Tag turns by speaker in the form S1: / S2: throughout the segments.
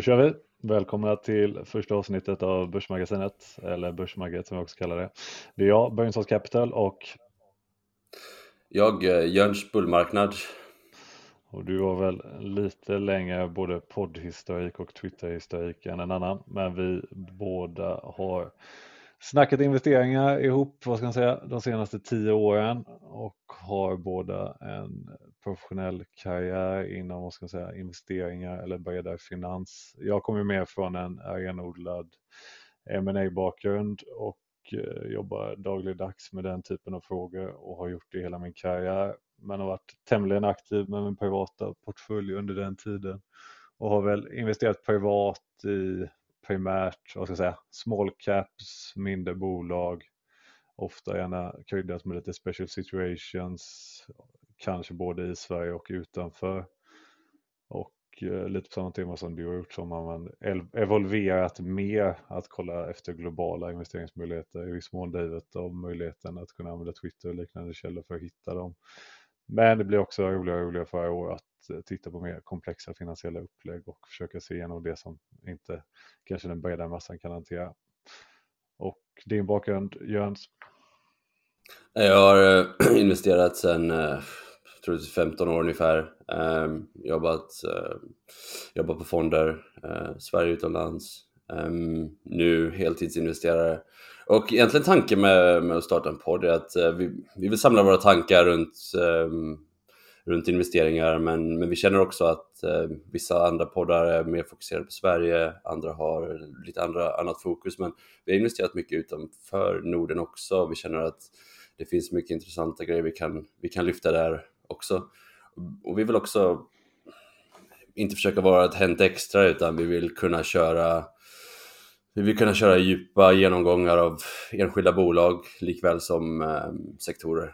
S1: Då kör vi! Välkomna till första avsnittet av Börsmagasinet, eller Börsmagget som vi också kallar det. Det är jag, Bergensons Capital och
S2: Jag, eh, Jörns Bullmarknad.
S1: och du har väl lite längre både poddhistorik och Twitterhistorik än en annan. Men vi båda har snackat investeringar ihop, vad ska man säga, de senaste tio åren och har båda en professionell karriär inom, vad ska man säga, investeringar eller bredare finans. Jag kommer mer från en renodlad ma bakgrund och eh, jobbar dagligdags med den typen av frågor och har gjort det hela min karriär. Men har varit tämligen aktiv med min privata portfölj under den tiden och har väl investerat privat i primärt, vad ska jag säga, small caps, mindre bolag, ofta gärna kryddat med lite special situations, kanske både i Sverige och utanför. Och eh, lite på samma tema som du har gjort som har man evolverat mer att kolla efter globala investeringsmöjligheter, i viss mån drivet av möjligheten att kunna använda Twitter och liknande källor för att hitta dem. Men det blir också roligare och roligare för år att eh, titta på mer komplexa finansiella upplägg och försöka se igenom det som inte kanske den breda massan kan hantera. Och din bakgrund, Jöns?
S2: Jag har eh, investerat sedan eh, troligtvis 15 år ungefär. Um, jobbat, uh, jobbat på fonder, uh, Sverige utomlands. um, nu heltidsinvesterare. Och egentligen tanken med, med att starta en podd är att uh, vi, vi vill samla våra tankar runt, um, runt investeringar men, men vi känner också att vissa andra poddar är mer fokuserade på Sverige, andra har lite andra, annat fokus men vi har investerat mycket utanför Norden också. Vi känner att det finns mycket intressanta grejer vi kan, vi kan lyfta där också. Och vi vill också inte försöka vara ett Hänt Extra utan vi vill kunna köra vi vill kunna köra djupa genomgångar av enskilda bolag likväl som eh, sektorer.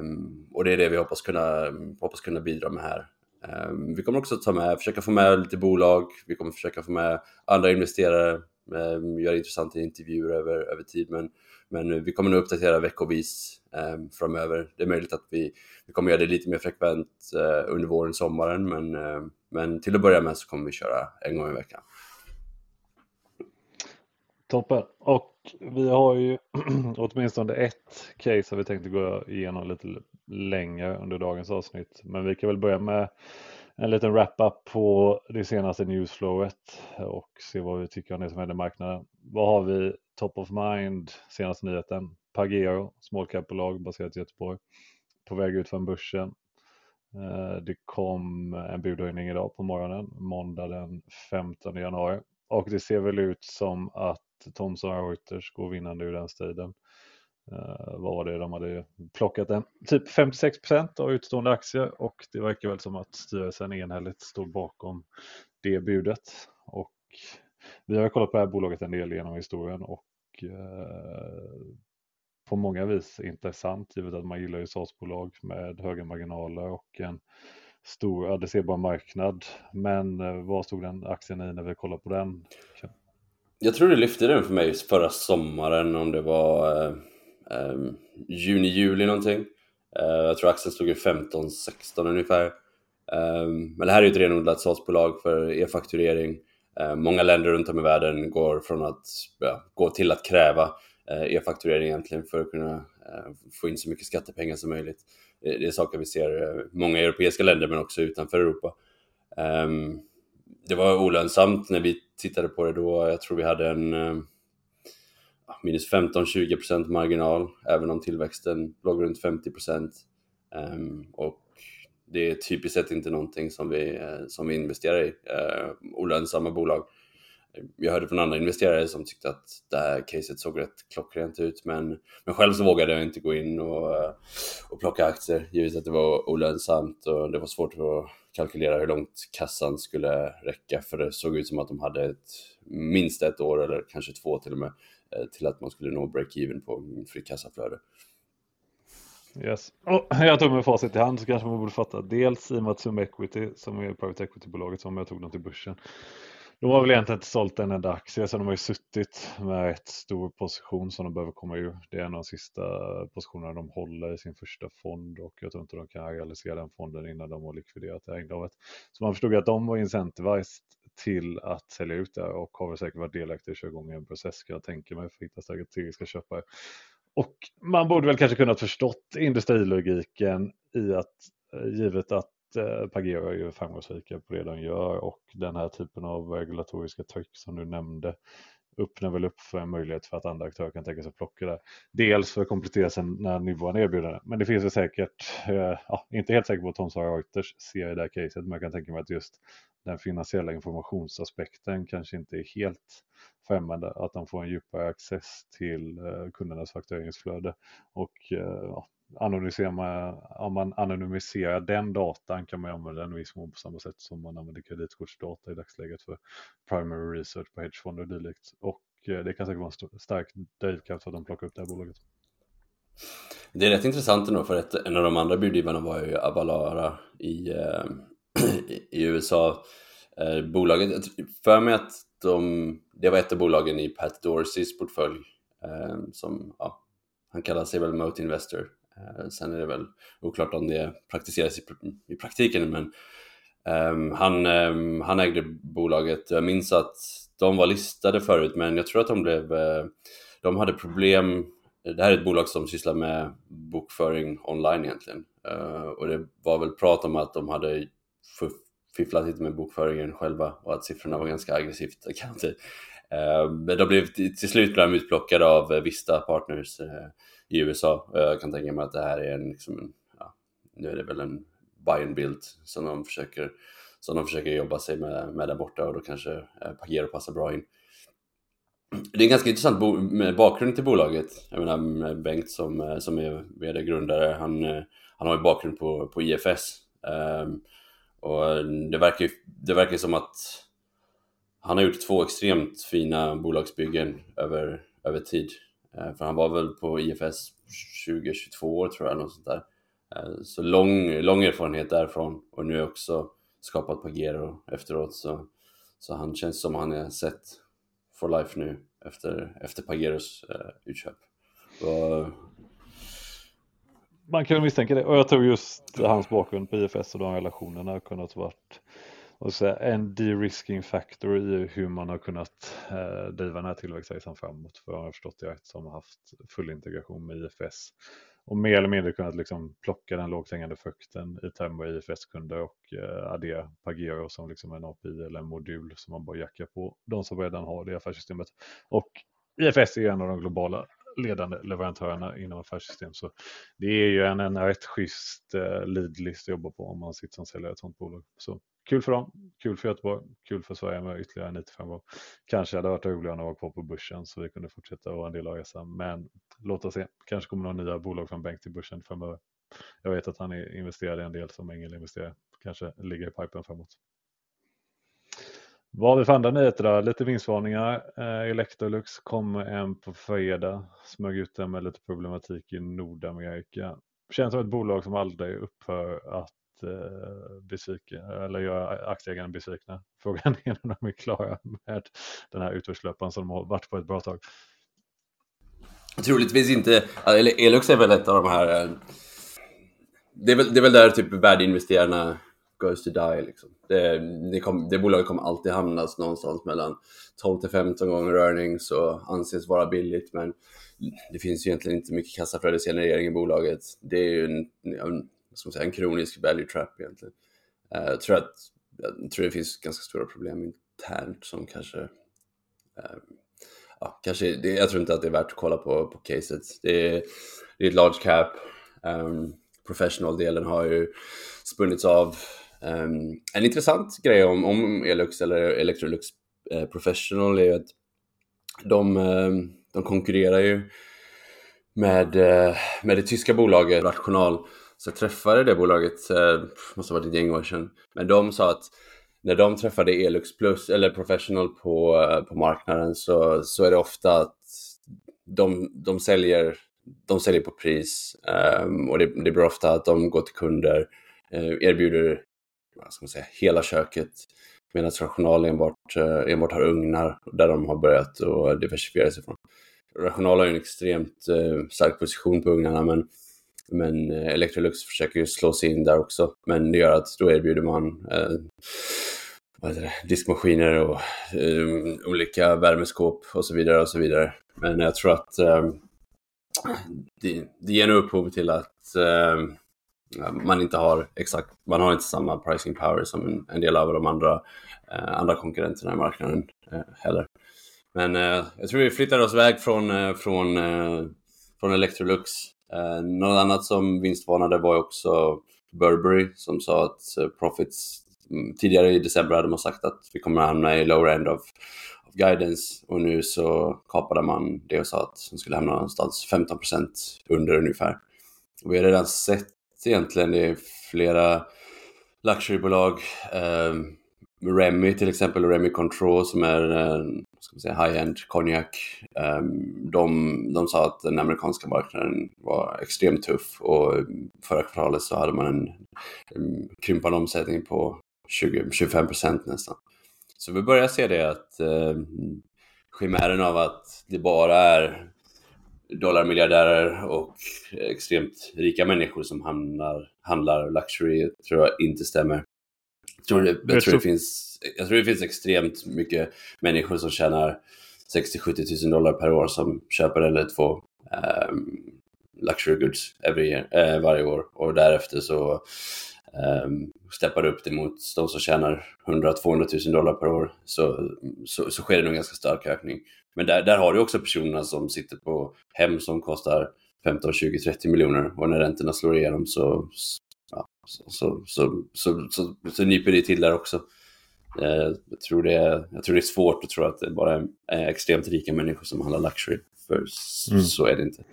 S2: Um, och det är det vi hoppas kunna, hoppas kunna bidra med här. Um, vi kommer också ta med, försöka få med lite bolag, vi kommer försöka få med andra investerare, um, göra intressanta intervjuer över, över tid men, men vi kommer nu uppdatera veckovis Ehm, framöver. Det är möjligt att vi, vi kommer göra det lite mer frekvent eh, under våren, sommaren men, ehm, men till att börja med så kommer vi köra en gång i veckan.
S1: Toppen. Och vi har ju åtminstone ett case som vi tänkte gå igenom lite längre under dagens avsnitt. Men vi kan väl börja med en liten wrap-up på det senaste newsflowet och se vad vi tycker om det som händer i marknaden. Vad har vi top of mind senaste nyheten? Pagero, small cap-bolag baserat i Göteborg, på väg ut från börsen. Eh, det kom en budhöjning idag på morgonen, måndag den 15 januari. Och det ser väl ut som att Thomson Reuters går vinnande ur den striden. Uh, vad var det de hade plockat en typ 56 procent av utstående aktier och det verkar väl som att styrelsen enhälligt står bakom det budet. Och vi har kollat på det här bolaget en del genom historien och uh, på många vis intressant givet att man gillar ju SaaS-bolag med höga marginaler och en stor adresserbar marknad. Men eh, vad stod den aktien i när vi kollade på den?
S2: Jag tror det lyfte den för mig förra sommaren om det var eh, ehm, juni, juli någonting. Eh, jag tror aktien stod i 15-16 ungefär. Eh, men det här är ju ett renodlat SaaS-bolag för e-fakturering. Eh, många länder runt om i världen går från att ja, gå till att kräva Eh, e-fakturering egentligen för att kunna eh, få in så mycket skattepengar som möjligt. Det är saker vi ser i många europeiska länder men också utanför Europa. Ehm, det var olönsamt när vi tittade på det då, jag tror vi hade en minus 15-20% marginal, även om tillväxten låg runt 50%. Ehm, och det är typiskt sett inte någonting som vi, som vi investerar i, olönsamma bolag. Jag hörde från andra investerare som tyckte att det här caset såg rätt klockrent ut, men, men själv så vågade jag inte gå in och, och plocka aktier, givet att det var olönsamt och det var svårt att kalkylera hur långt kassan skulle räcka, för det såg ut som att de hade ett, minst ett år eller kanske två till och med eh, till att man skulle nå break-even på fritt kassaflöde.
S1: Yes. Och jag tog med facit i hand så kanske man borde fatta dels i och med att Sum Equity som är private equity-bolaget som jag tog dem till börsen. De har väl egentligen inte sålt en enda aktie så de har ju suttit med ett stor position som de behöver komma ur. Det är en av de sista positionerna de håller i sin första fond och jag tror inte de kan realisera den fonden innan de har likviderat det här innehavet. Så man förstod att de var incentivized till att sälja ut det här och har väl säkert varit delaktiga i att köra igång en process kan jag tänka mig för att hitta strategiska köpare. Och man borde väl kanske kunnat förstått industrilogiken i att givet att eh, Pagero är ju framgångsrika på det de gör och den här typen av regulatoriska tryck som du nämnde öppnar väl upp för en möjlighet för att andra aktörer kan tänka sig att plocka det. Dels för att komplettera sen när nivån erbjuder det. Men det finns väl säkert, eh, ja, inte helt säker på att Thomson Reuters ser i det här caset, men jag kan tänka mig att just den finansiella informationsaspekten kanske inte är helt främmande. Att de får en djupare access till eh, kundernas faktureringsflöde. Och eh, ja, anonymiserar man, om man anonymiserar den datan kan man använda den i viss mån på samma sätt som man använder kreditkortsdata i dagsläget för primary research på hedgefonder och dylikt. Och eh, det kan säkert vara en stark drivkraft för att de plockar upp det här bolaget.
S2: Det är rätt intressant ändå för att en av de andra budgivarna var ju Avalara i, i USA. Bolaget, för mig att de, det var ett av bolagen i Pat Dorseys portfölj eh, som, ja, han kallar sig väl Moat Investor. Eh, sen är det väl oklart om det praktiseras i, i praktiken, men um, han, um, han ägde bolaget. Jag minns att de var listade förut, men jag tror att de blev, eh, de hade problem. Det här är ett bolag som sysslar med bokföring online egentligen. Uh, och det var väl prat om att de hade fifflat lite med bokföringen själva och att siffrorna var ganska aggressivt eh, men de blev till slut blev de utplockade av eh, Vista Partners eh, i USA. Jag kan tänka mig att det här är en, liksom en ja, nu är det väl en buy and build som de försöker, som de försöker jobba sig med, med där borta och då kanske Pagero passar bra in. Det är en ganska intressant bakgrund till bolaget. Jag menar Bengt som, som är vd-grundare, han, han har ju bakgrund på, på IFS. Ehm, och eh, det verkar ju det verkar som att han har gjort två extremt fina bolagsbyggen över, över tid. Eh, för han var väl på IFS 2022 år tror jag, något sånt där. Eh, så lång, lång erfarenhet därifrån och nu också skapat Pagero efteråt. Så, så han känns som han är sett for life nu efter, efter Pageros eh, utköp. Och
S1: man kan misstänka det. Och jag tror just hans bakgrund på IFS och de relationerna har kunnat varit och så en de-risking factor i hur man har kunnat eh, driva den här tillväxtresan framåt. För jag har förstått det rätt som har haft full integration med IFS och mer eller mindre kunnat liksom plocka den lågt hängande frukten i termer av IFS-kunder och eh, addera Pagero som liksom en API eller en modul som man bara jackar på de som redan har det affärssystemet. Och IFS är en av de globala ledande leverantörerna inom affärssystem. Så det är ju en, en rätt schysst eh, leadlist att jobba på om man sitter som säljare i ett sånt bolag. Så kul för dem, kul för Göteborg, kul för Sverige med ytterligare en IT-framgång. Kanske hade varit roligare att vara kvar på börsen så vi kunde fortsätta vara en del av resan. Men låt oss se, kanske kommer några nya bolag från Bengt till börsen framöver. Jag vet att han investerade i en del som ängelinvesterare, kanske ligger i pipen framåt. Vad har vi för andra nyheter då? Lite vinstvarningar. Eh, Electrolux kom en på fredag. Smög ut den med lite problematik i Nordamerika. Känns som ett bolag som aldrig upphör att eh, besvika, eller göra aktieägarna besvikna. Frågan är om de är klara med den här utförslöpan som de har varit på ett bra tag.
S2: Troligtvis inte. Eller Elux är väl ett av de här. Eh, det är väl, det är väl där typ värdeinvesterarna goes to die. Liksom. Det, det, kom, det bolaget kommer alltid hamna någonstans mellan 12 till 15 gånger earnings och anses vara billigt. Men det finns ju egentligen inte mycket kassaflödesgenerering i bolaget. Det är ju en, en, som säga, en kronisk value trap egentligen. Eh, jag, tror att, jag tror det finns ganska stora problem internt som kanske, eh, ja, kanske det, jag tror inte att det är värt att kolla på, på caset. Det är, det är ett large cap, um, professional-delen har ju spunnits av. Um, en intressant grej om, om Elux eller Electrolux eh, Professional är ju att de, ehm, de konkurrerar ju med, eh, med det tyska bolaget Rational. Så jag träffade det bolaget, eh, måste ha varit ett gäng år sedan, men de sa att när de träffade Elux Plus eller Professional på, eh, på marknaden så, så är det ofta att de, de, säljer, de säljer på pris ehm, och det, det blir ofta att de går till kunder, eh, erbjuder vad ska man säga, hela köket medan Rational enbart, eh, enbart har ugnar där de har börjat att diversifiera sig från. Rational har ju en extremt eh, stark position på ugnarna men men eh, Electrolux försöker ju slå sig in där också. Men det gör att då erbjuder man eh, vad heter det, diskmaskiner och eh, olika värmeskåp och så vidare och så vidare. Men jag tror att eh, det, det ger nog upphov till att eh, man inte har exakt, man har inte samma pricing power som en, en del av de andra, eh, andra konkurrenterna i marknaden eh, heller. Men eh, jag tror vi flyttar oss iväg från, eh, från, eh, från Electrolux. Eh, något annat som vinstvarnade var också Burberry som sa att profits mm, tidigare i december hade man sagt att vi kommer att hamna i lower end of, of guidance och nu så kapade man det och sa att de skulle hamna någonstans 15% under ungefär. Och vi har redan sett egentligen, det är flera luxurybolag, eh, Remy till exempel, Remy Control som är eh, high-end konjak. Eh, de, de sa att den amerikanska marknaden var extremt tuff och förra kvartalet så hade man en, en krympande omsättning på 20-25 procent nästan. Så vi börjar se det att eh, chimären av att det bara är dollarmiljardärer och extremt rika människor som handlar, handlar luxury tror jag inte stämmer. Jag tror, det, jag, tror det finns, jag tror det finns extremt mycket människor som tjänar 60-70 000 dollar per år som köper eller två um, luxury goods every year, eh, varje år och därefter så um, steppar upp det mot de som tjänar 100-200 000 dollar per år så, så, så sker det nog en ganska stark ökning. Men där, där har du också personerna som sitter på hem som kostar 15, 20, 30 miljoner och när räntorna slår igenom så, ja, så, så, så, så, så, så nyper det till där också. Eh, jag tror, det är, jag tror det är svårt att tro att det bara är extremt rika människor som handlar luxury, för mm. så är det inte.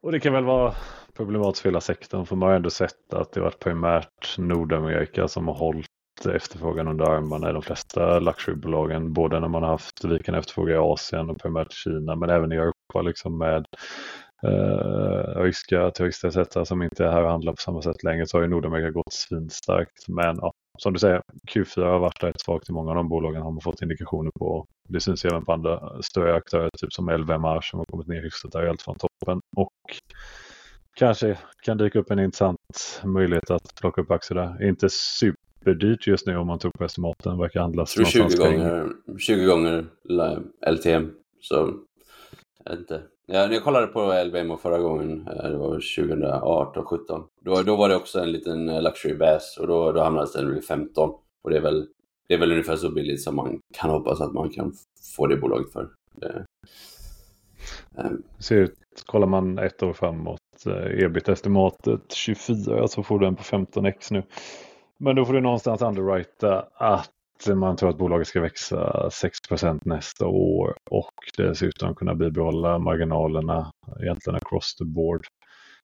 S1: Och det kan väl vara problematiskt för hela sektorn för man har ändå sett att det varit primärt Nordamerika som har hållit efterfrågan under armarna i de flesta luxurybolagen. Både när man har haft vikande efterfrågan i Asien och primärt Kina men även i Europa liksom med eh, ryska turister etc. som inte är här och handlar på samma sätt längre så har ju Nordamerika gått svinstarkt. Men ja, som du säger, Q4 har varit rätt svagt i många av de bolagen har man fått indikationer på. Det syns även på andra större aktörer, typ som LVMR som har kommit ner hyfsat rejält från toppen. Och kanske kan dyka upp en intressant möjlighet att plocka upp aktier där. Inte superdyrt just nu om man tog på estimaten. Verkar handlas
S2: 20 gånger, 20 gånger LTM. Så jag vet inte. Ja, jag kollade på LBMO förra gången, eh, det var 2018, 17. Då, då var det också en liten eh, luxury bass och då, då hamnade den vid 15. Och det är, väl, det är väl ungefär så billigt som man kan hoppas att man kan få det bolaget för. Det,
S1: um. ser ut, kollar man ett år framåt, ebit-estimatet 24 så får du den på 15x nu. Men då får du någonstans underwrita att man tror att bolaget ska växa 6% nästa år och dessutom kunna bibehålla marginalerna egentligen across the board.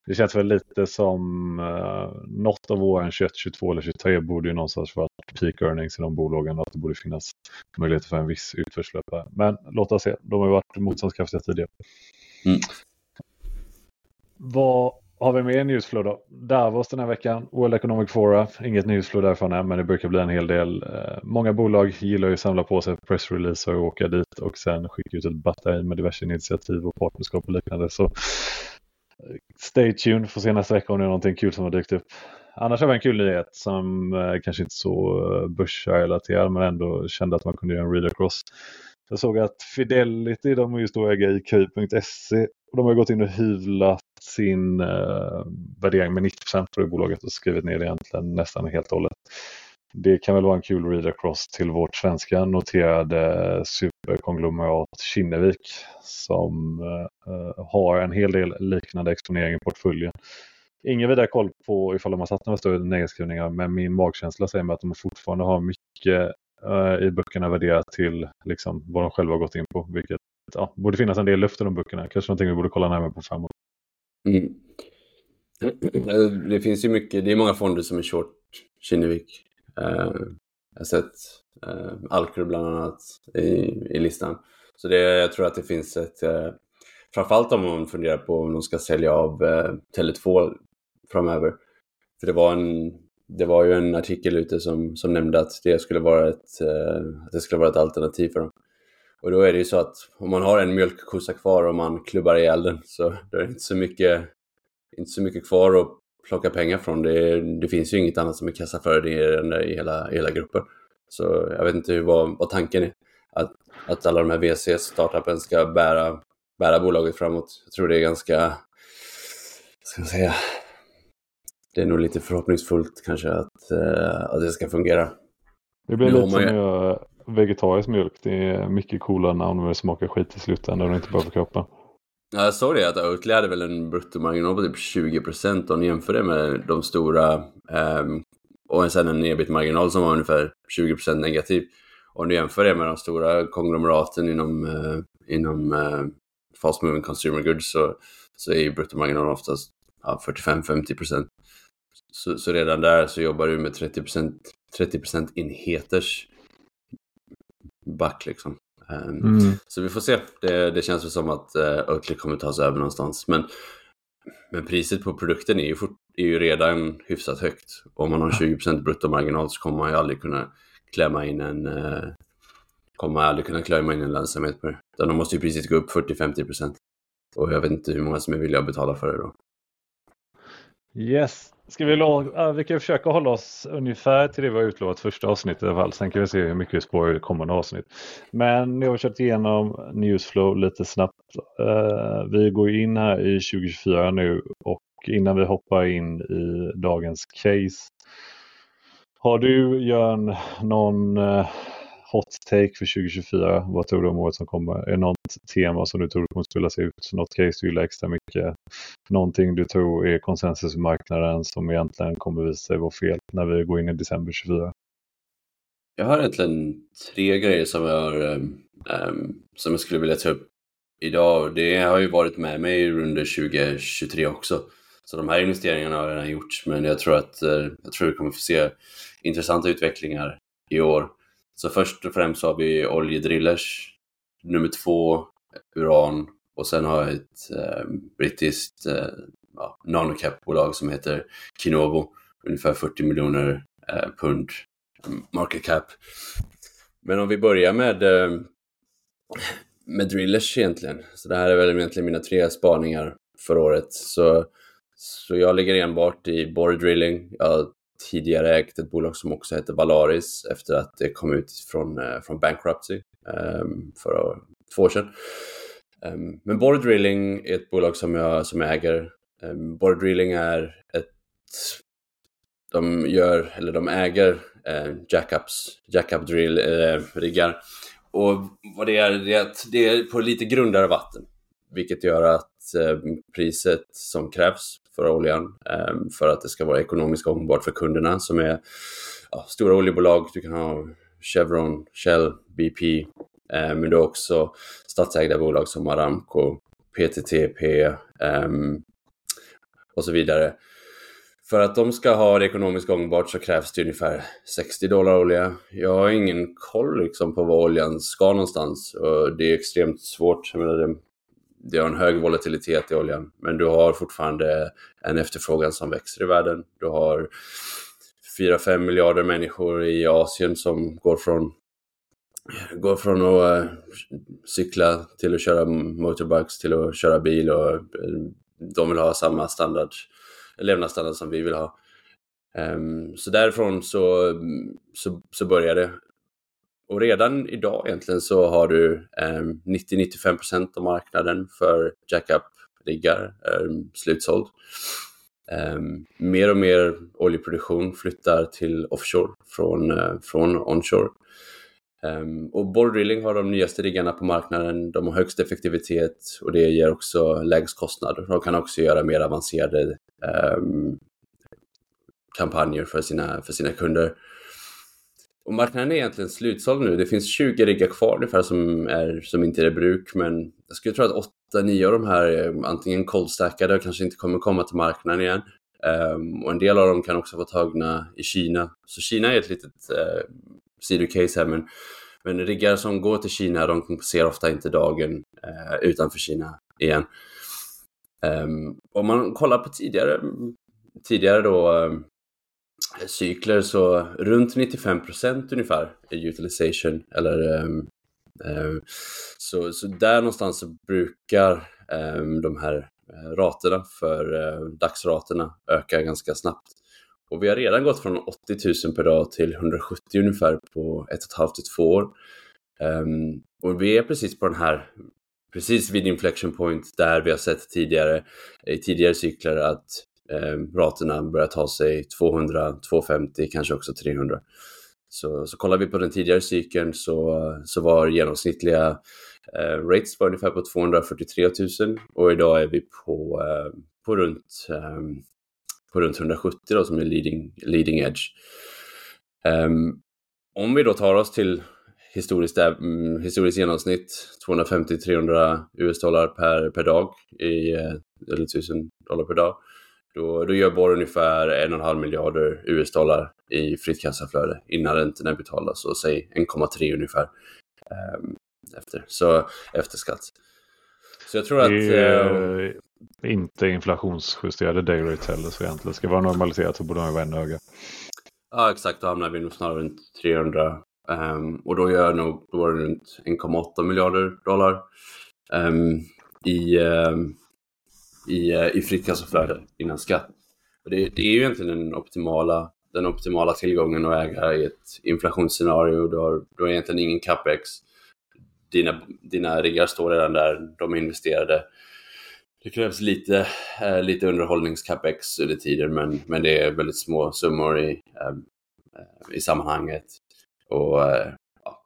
S1: Det känns väl lite som uh, något av åren 21, 22 eller 23 borde ju någonstans vara peak earnings i de bolagen och att det borde finnas möjligheter för en viss utförslöpare. Men låt oss se, de har ju varit motståndskraftiga tidigare. Mm. Vad har vi mer newsflow då? Davos den här veckan, World Economic Forum. Inget newsflow därifrån än, men det brukar bli en hel del. Eh, många bolag gillar ju att samla på sig pressreleaser och åka dit och sen skicka ut ett batteri med diverse initiativ och partnerskap och liknande. Så eh, stay tuned för senaste veckan om det är någonting kul som har dykt upp. Annars har vi en kul nyhet som eh, kanske inte så börsrelaterad men ändå kände att man kunde göra en read across. Jag såg att Fidelity, de är ju stora ägare i Q.se och de har gått in och hyvlat sin eh, värdering med 90 på det bolaget och skrivit ner det egentligen nästan helt och hållet. det kan väl vara en kul read across till vårt svenska noterade superkonglomerat Kinnevik som eh, eh har en hel del liknande exponering i portföljen. Ingen vidare koll på ifall de har satt några större nedskrivningar men min magkänsla säger mig att de fortfarande har mycket eh, i böckerna värderat till liksom, vad de själva har gått in på. Vilket ja, borde finnas en del luft i de böckerna. Kanske någonting vi borde kolla närmare på framåt. Mm.
S2: Eh, det finns ju mycket, det är många fonder som är short Kinnevik. Uh, jag har sett eh, uh, Alcro bland annat i, i listan. Så det, jag tror att det finns ett, uh, framförallt om man funderar på om de ska sälja av uh, Tele2 framöver. För det var, en, det var ju en artikel ute som, som nämnde att det skulle vara ett, uh, att det skulle vara ett alternativ för dem. Och då är det ju så att om man har en mjölkkossa kvar och man klubbar ihjäl den så då är det inte så mycket, inte så mycket kvar att plocka pengar från. Det, det finns ju inget annat som är kassaflöde i hela, hela gruppen. Så jag vet inte hur, vad, vad tanken är. Att, att alla de här VC-startupen ska bära, bära bolaget framåt. Jag tror det är ganska, ska man säga, det är nog lite förhoppningsfullt kanske att, uh, att det ska fungera.
S1: Det blir lite som jag, vegetarisk mjölk. Det är mycket coolare när man smakar skit i slutändan och inte behöver köpa. kroppen.
S2: Ja, jag såg det att Oatly hade väl en bruttomarginal på typ 20% om ni jämför det med de stora um, och sen en ebit-marginal som var ungefär 20% negativ. Om du jämför det med de stora konglomeraten inom, uh, inom uh, fast moving consumer goods så, så är ju bruttomarginalen oftast ja, 45-50%. Så, så redan där så jobbar du med 30%, 30% enheters back liksom. Ehm, mm. Så vi får se. Det, det känns väl som att uh, Oatly kommer ta sig över någonstans. Men, men priset på produkten är ju, fort, är ju redan hyfsat högt. Om man har 20% bruttomarginal så kommer man ju aldrig kunna klämma in en uh, kommer aldrig kunna klämma in en lönsamhet på det. Utan då måste ju priset gå upp 40-50%. Och jag vet inte hur många som är villiga att betala för det då.
S1: Yes, Ska vi, vi kan försöka hålla oss ungefär till det vi har utlovat första avsnittet i alla fall. Sen kan vi se hur mycket vi spår i kommande avsnitt. Men nu har vi kört igenom Newsflow lite snabbt. Eh, vi går in här i 2024 nu och innan vi hoppar in i dagens case. Har du Jörn någon eh, hot take för 2024? Vad tror du om året som kommer? Är det något tema som du tror kommer spela sig ut? Något case du gillar extra mycket? Någonting du tror är konsensus i marknaden som egentligen kommer visa sig vara fel när vi går in i december 24?
S2: Jag har egentligen tre grejer som jag, um, som jag skulle vilja ta upp idag. Det har ju varit med mig under 2023 också. Så de här investeringarna har redan gjorts, men jag tror att eh, jag tror att vi kommer få se intressanta utvecklingar i år. Så först och främst har vi oljedrillers. Nummer två, uran. Och sen har jag ett eh, brittiskt eh, ja, nanocap-bolag som heter Kinovo. Ungefär 40 miljoner eh, pund mm, market cap. Men om vi börjar med, eh, med drillers egentligen. Så det här är väl egentligen mina tre spaningar för året. Så, så jag ligger enbart i borr drilling. Jag tidigare ägt ett bolag som också heter Valaris efter att det kom ut från, eh, från bankruptcy um, för två år sedan. Um, men Border Drilling är ett bolag som jag, som jag äger. Um, Border Drilling är ett... De gör, eller de äger eh, jackups, jackup drill uh, riggar. Och vad det är, det är att det är på lite grundare vatten. Vilket gör att priset som krävs för oljan ehm, för att det ska vara ekonomiskt gångbart för kunderna som är ja, stora oljebolag. Du kan ha Chevron, Shell, BP, ehm, men du har också statsägda bolag som Aramco, PTTP ehm, och så vidare. För att de ska ha det ekonomiskt gångbart så krävs det ungefär 60 dollar olja. Jag har ingen koll liksom på var oljan ska någonstans och det är extremt svårt. Jag menar, det, har en hög volatilitet i oljan, men du har fortfarande en efterfrågan som växer i världen. Du har 4-5 miljarder människor i Asien som går från, går från att eh, cykla till att köra motorbikes till att köra bil och eh, de vill ha samma standard, levnadsstandard som vi vill ha. Um, så därifrån så, så, så börjar det. Och redan idag egentligen så har du eh, 90-95% av marknaden för jackup-riggar ehm, slutsåld. Ehm, mer och mer oljeproduktion flyttar till offshore från, eh, från onshore. Um, och borrdrilling har de nyaste riggarna på marknaden. De har högst effektivitet och det ger också lägst kostnad. De kan också göra mer avancerade um, kampanjer för sina, för sina kunder. Och marknaden är egentligen slutsåld nu. Det finns 20 riggar kvar ungefär som, är, som inte är i bruk, men jag skulle tro att 8-9 av de här är antingen coldstackade och kanske inte kommer komma till marknaden igen. Um, och en del av dem kan också vara tagna i Kina. Så Kina är ett litet uh, sidocase här, men, men riggar som går till Kina, de ser ofta inte dagen uh, utanför Kina igen. Um, om man kollar på tidigare, tidigare då, um, cykler så runt 95% ungefär är utilization eller um, um, så, så där någonstans så brukar um, de här eh, raterna för uh, dagsraterna öka ganska snabbt. Och vi har redan gått från 80 000 per dag till 170 ungefär på ett och ett halvt till två år. och vi är precis på den här precis vid inflection point där vi har sett tidigare i tidigare cykler att eh, raterna börjar ta sig 200, 250, kanske också 300. Så, så kollar vi på den tidigare cykeln så, så var genomsnittliga eh, rates var ungefär på 243 000 och idag är vi på, eh, på, runt, eh, på runt 170 då, som är leading, leading edge. Um, om vi då tar oss till historiskt, eh, mm, historiskt genomsnitt 250-300 US-dollar per, per dag, i, eh, eller 1000 dollar per dag, då, då gör Borr ungefär 1,5 miljarder US-dollar i fritt kassaflöde innan räntorna betalas och säg 1,3 ungefär um, efter, så, efter skatt. Så jag tror att... Det är
S1: uh, inte inflationsjusterade day rates heller, så egentligen ska det vara normaliserat så borde de vara ännu högre.
S2: Ja, exakt. Då hamnar vi nog snarare runt 300 um, och då gör nog då var det runt 1,8 miljarder dollar um, i, um, i, eh, i fritt kassaflöde innan skatt. Och det, det, är ju egentligen den optimala, den optimala tillgången att äga i ett inflationsscenario. Du har, du har egentligen ingen capex. Dina, dina riggar står redan där, de är investerade. Det krävs lite, eh, lite underhållningscapex under tiden men, men det är väldigt små summor i, eh, i sammanhanget. Och eh,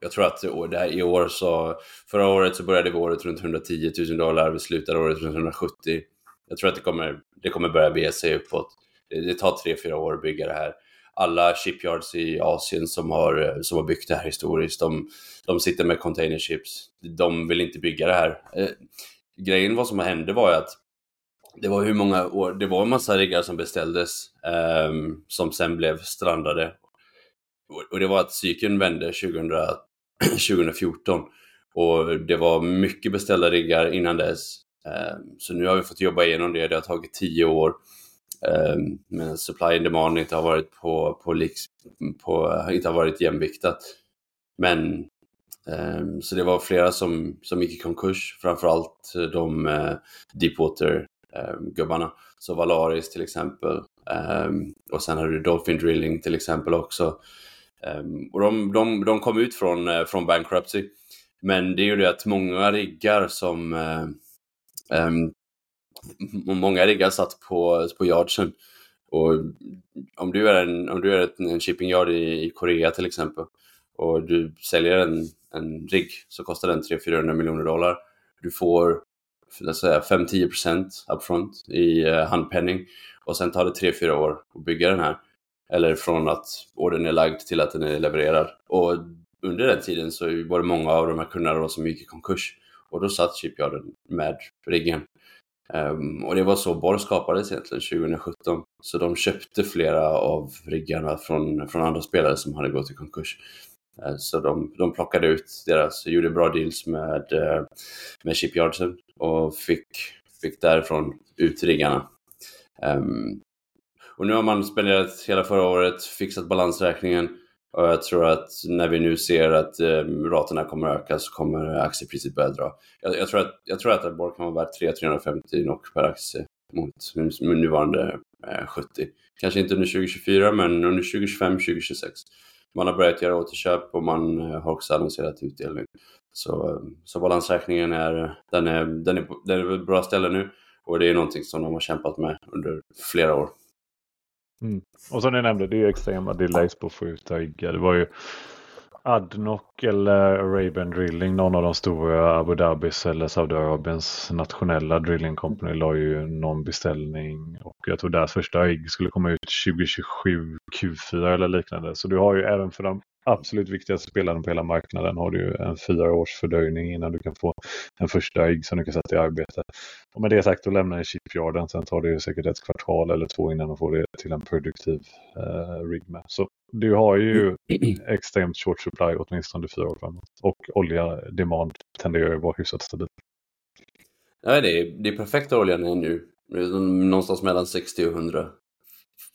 S2: jag tror att det här, i år så, förra året så började vi året runt 110 000 dollar, vi slutade året runt 170 jag tror att det kommer, det kommer börja bege sig uppåt. Det, tar tre, fyra år att bygga det här. Alla shipyards i Asien som har, som har byggt det här historiskt, de, de sitter med container ships. De vill inte bygga det här. Eh, grejen vad som hände var ju att det var hur många år, det var en massa riggar som beställdes eh, som sen blev strandade. Och, och det var att cykeln vände 2000, 2014 och det var mycket beställda riggar innan dess Ehm, så nu har vi fått jobba igenom det. Det har tagit tio år. Ehm, men supply and demand inte har varit på, på, på inte har varit jämviktat. Men ehm, så det var flera som, som gick i konkurs, framförallt de eh, Deepwater-gubbarna. Så Valaris till exempel. och sen har du Dolphin Drilling till exempel också. och de, de, de kom ut från, eh, från bankruptcy. Men det är ju det att många riggar som eh, Ehm, många riggar satt på, på yardsen. Och om du är en, om du är en shipping yard i, i Korea till exempel och du säljer en, en rigg så kostar den 300-400 miljoner dollar. Du får 5-10% upfront i eh, handpenning och sen tar det 3-4 år att bygga den här. Eller från att ordern är lagd till att den är levererad. Och under den tiden så var det många av de här kunderna som gick i konkurs. Och då satt ChipYarden med riggen. Um, ehm, och det var så Borr skapades egentligen 2017. Så de köpte flera av riggarna från, från andra spelare som hade gått i konkurs. Uh, så de, de plockade ut deras, gjorde bra deals med, uh, med Shipyardsen och fick, fick därifrån ut riggarna. Um, ehm, och nu har man spenderat hela förra året, fixat balansräkningen och jag tror att när vi nu ser att eh, raterna kommer att öka så kommer aktiepriset börja dra. Jag, jag tror att, jag tror att Borg kan vara värt 3-350 NOK per aktie mot nuvarande eh, 70. Kanske inte under 2024 men under 2025, 2026. Man har börjat göra återköp och man eh, har också annonserat utdelning. Så, eh, så balansräkningen är, den är, den är, den är på ett bra ställe nu. Och det är någonting som de har kämpat med under flera år.
S1: Mm. Och som ni nämnde, det är ju extrema delays på att få ut ägg. Det var ju Adnoc eller Arabian Drilling, någon av de stora Abu Dhabis eller Saudiarabiens nationella drilling company la ju någon beställning och jag tror deras första rigg skulle komma ut 2027 Q4 eller liknande. Så du har ju även för de absolut viktigaste spelarna på hela marknaden har du ju en fyra års fördröjning innan du kan få en första rigg som du kan sätta i arbete. Och med det sagt då lämnar du chipyarden, sen tar det ju säkert ett kvartal eller två innan du får det till en produktiv eh, rig med. Så du har ju extremt short supply åtminstone fyra år framåt. Och olja demand tenderar ju att vara hyfsat stabil.
S2: Ja, det är, det är perfekta oljan är nu. Någonstans mellan 60 och 100.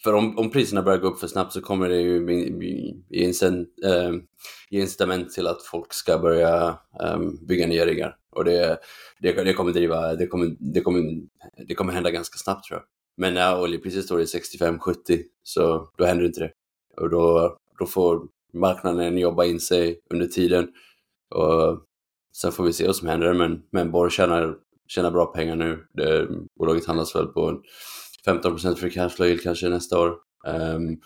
S2: För om, om priserna börjar gå upp för snabbt så kommer det ju ge äh, incitament till att folk ska börja ähm, bygga nya riggar. Och det, det, det, kommer driva, det kommer, det, kommer, det kommer hända ganska snabbt tror jag. Men när oljepriset står i 65-70 så då händer inte det. Och då, då får marknaden jobba in sig under tiden. Och sen får vi se vad som händer. Men, men Borg tjänar, tjänar bra pengar nu. Det, bolaget handlas väl på 15% free cash flow kanske nästa år. Um,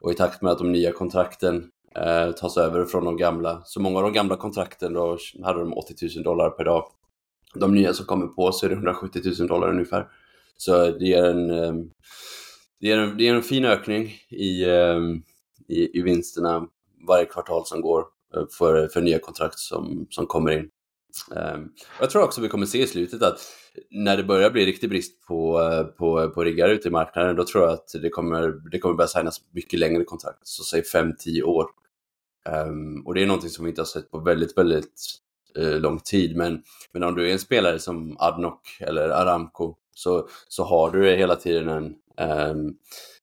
S2: och i takt med att de nya kontrakten uh, tas över från de gamla, så många av de gamla kontrakten då hade de 80 000 dollar per dag. De nya som kommer på så är det 170 000 dollar ungefär. Så det ger en, um, det är en, det är en fin ökning i, um, i, i vinsterna varje kvartal som går eh, för, för nya kontrakt som, som kommer in. Um, jag tror också vi kommer se i slutet att när det börjar bli riktig brist på, eh, på, på riggar ute i marknaden, då tror jag att det kommer, det kommer börja signas mycket längre kontrakt, så säg 5-10 år. Um, och det är någonting som vi inte har sett på väldigt, väldigt uh, lång tid. Men, men om du är en spelare som Adnok eller Aramco så, så har du hela tiden en, Ehm,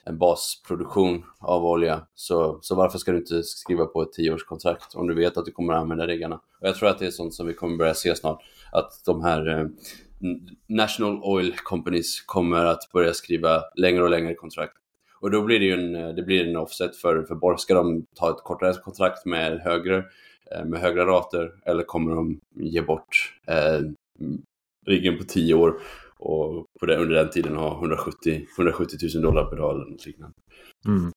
S2: en basproduktion av olja. Så, så varför ska du inte skriva på ett tioårskontrakt om du vet att du kommer att använda riggarna? Och jag tror att det är sånt som vi kommer börja se snart. Att de här eh, National Oil Companies kommer att börja skriva längre och längre kontrakt. Och då blir det ju en, det blir en offset för, för Borg. Ska de ta ett kortare kontrakt med högre, eh, med högre rater eller kommer de ge bort eh, riggen på tio år och på det, under den tiden ha 170, 170 000 dollar per dag eller något liknande.
S1: Mm.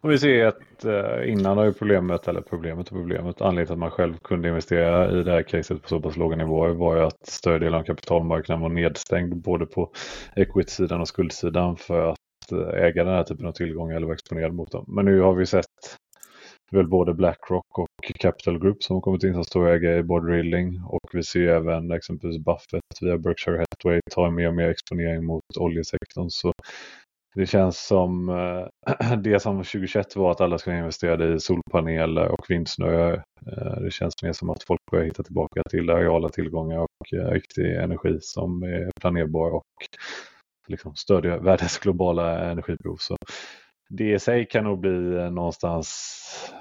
S1: Och vi ser att eh, innan har ju problemet, eller problemet och problemet, anledningen till att man själv kunde investera i det här caset på så pass låga nivåer var ju att större delen av kapitalmarknaden var nedstängd både på equity-sidan och skuldsidan för att eh, äga den här typen av tillgångar eller vara exponerad mot dem. Men nu har vi sett väl både Blackrock och Capital Group som har kommit in som stora ägare i Board Drilling och vi ser även exempelvis Buffett via Berkshire Hathaway ta mer och mer exponering mot oljesektorn. Så det känns som eh, det som 2021 var att alla ska investera i solpaneler och vindsnöar. Eh, det känns mer som att folk börjar hitta tillbaka till areala tillgångar och eh, riktig energi som är planerbar och liksom stödjer världens globala energibehov. Så det i sig kan nog bli eh, någonstans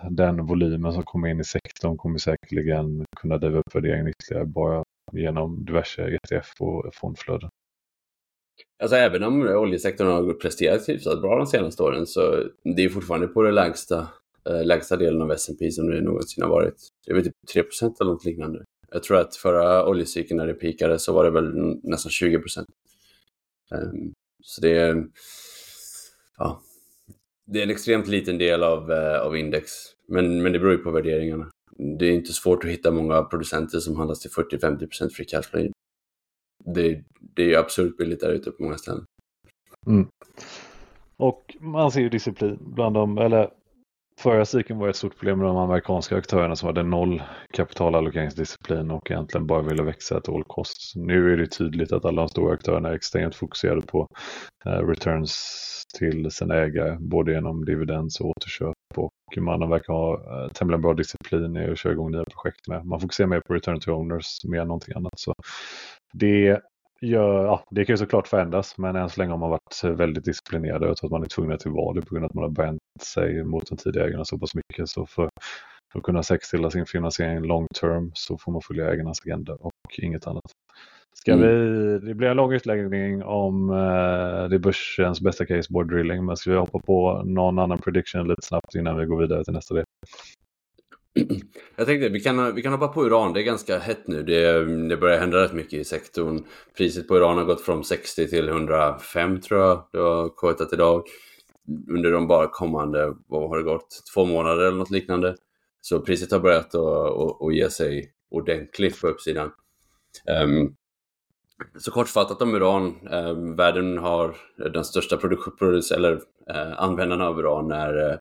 S1: den volymen som kommer in i sektorn kommer säkerligen kunna driva upp värderingen ytterligare bara genom diverse ETF och fondflöden.
S2: Alltså även om oljesektorn har presterat hyfsat bra de senaste åren så det är fortfarande på den lägsta, äh, lägsta delen av S&P som det någonsin har varit. Det är väl typ 3% eller något liknande. Jag tror att förra oljecykeln när det pikade så var det väl nästan 20 Um, ehm, så det är, ja, det är en extremt liten del av, eh, av index. Men, men det beror ju på värderingarna. Det är inte svårt att hitta många producenter som handlas till 40-50% free cash flow det, det är absurt billigt där ute på många ställen.
S1: Mm. Och man ser ju disciplin bland dem, eller förra cykeln var ett stort problem med de amerikanska aktörerna som hade noll kapitalallokeringsdisciplin och egentligen bara ville växa ett all cost. Nu är det tydligt att alla de stora aktörerna är extremt fokuserade på eh, returns till sina ägare, både genom dividends och återköp och man verkar ha eh, tämligen bra disciplin i att köra igång nya projekt med. Man fokuserar mer på return to owners mer än någonting annat. Så det, gör, ja, det kan ju såklart förändras, men än så länge har man varit väldigt disciplinerad. Jag tror att man är tvungen till det på grund av att man har bränt sig mot de tidigare ägarna så pass mycket. Så för, för att kunna säkerställa sin finansiering long term så får man följa ägarnas agenda och inget annat. Ska mm. vi, det blir en lång utläggning om uh, det är börsens bästa case board drilling, men ska vi hoppa på någon annan prediction lite snabbt innan vi går vidare till nästa del?
S2: Jag tänkte vi kan, vi kan hoppa på uran, det är ganska hett nu. Det, det börjar hända rätt mycket i sektorn. Priset på uran har gått från 60 till 105 tror jag det har quotat idag. Under de bara kommande, vad har det gått, två månader eller något liknande. Så priset har börjat att, att ge sig ordentligt på uppsidan. Um, så kortfattat om uran. Um, världen har den största produktion, eller eh, uh, användarna av uran är uh,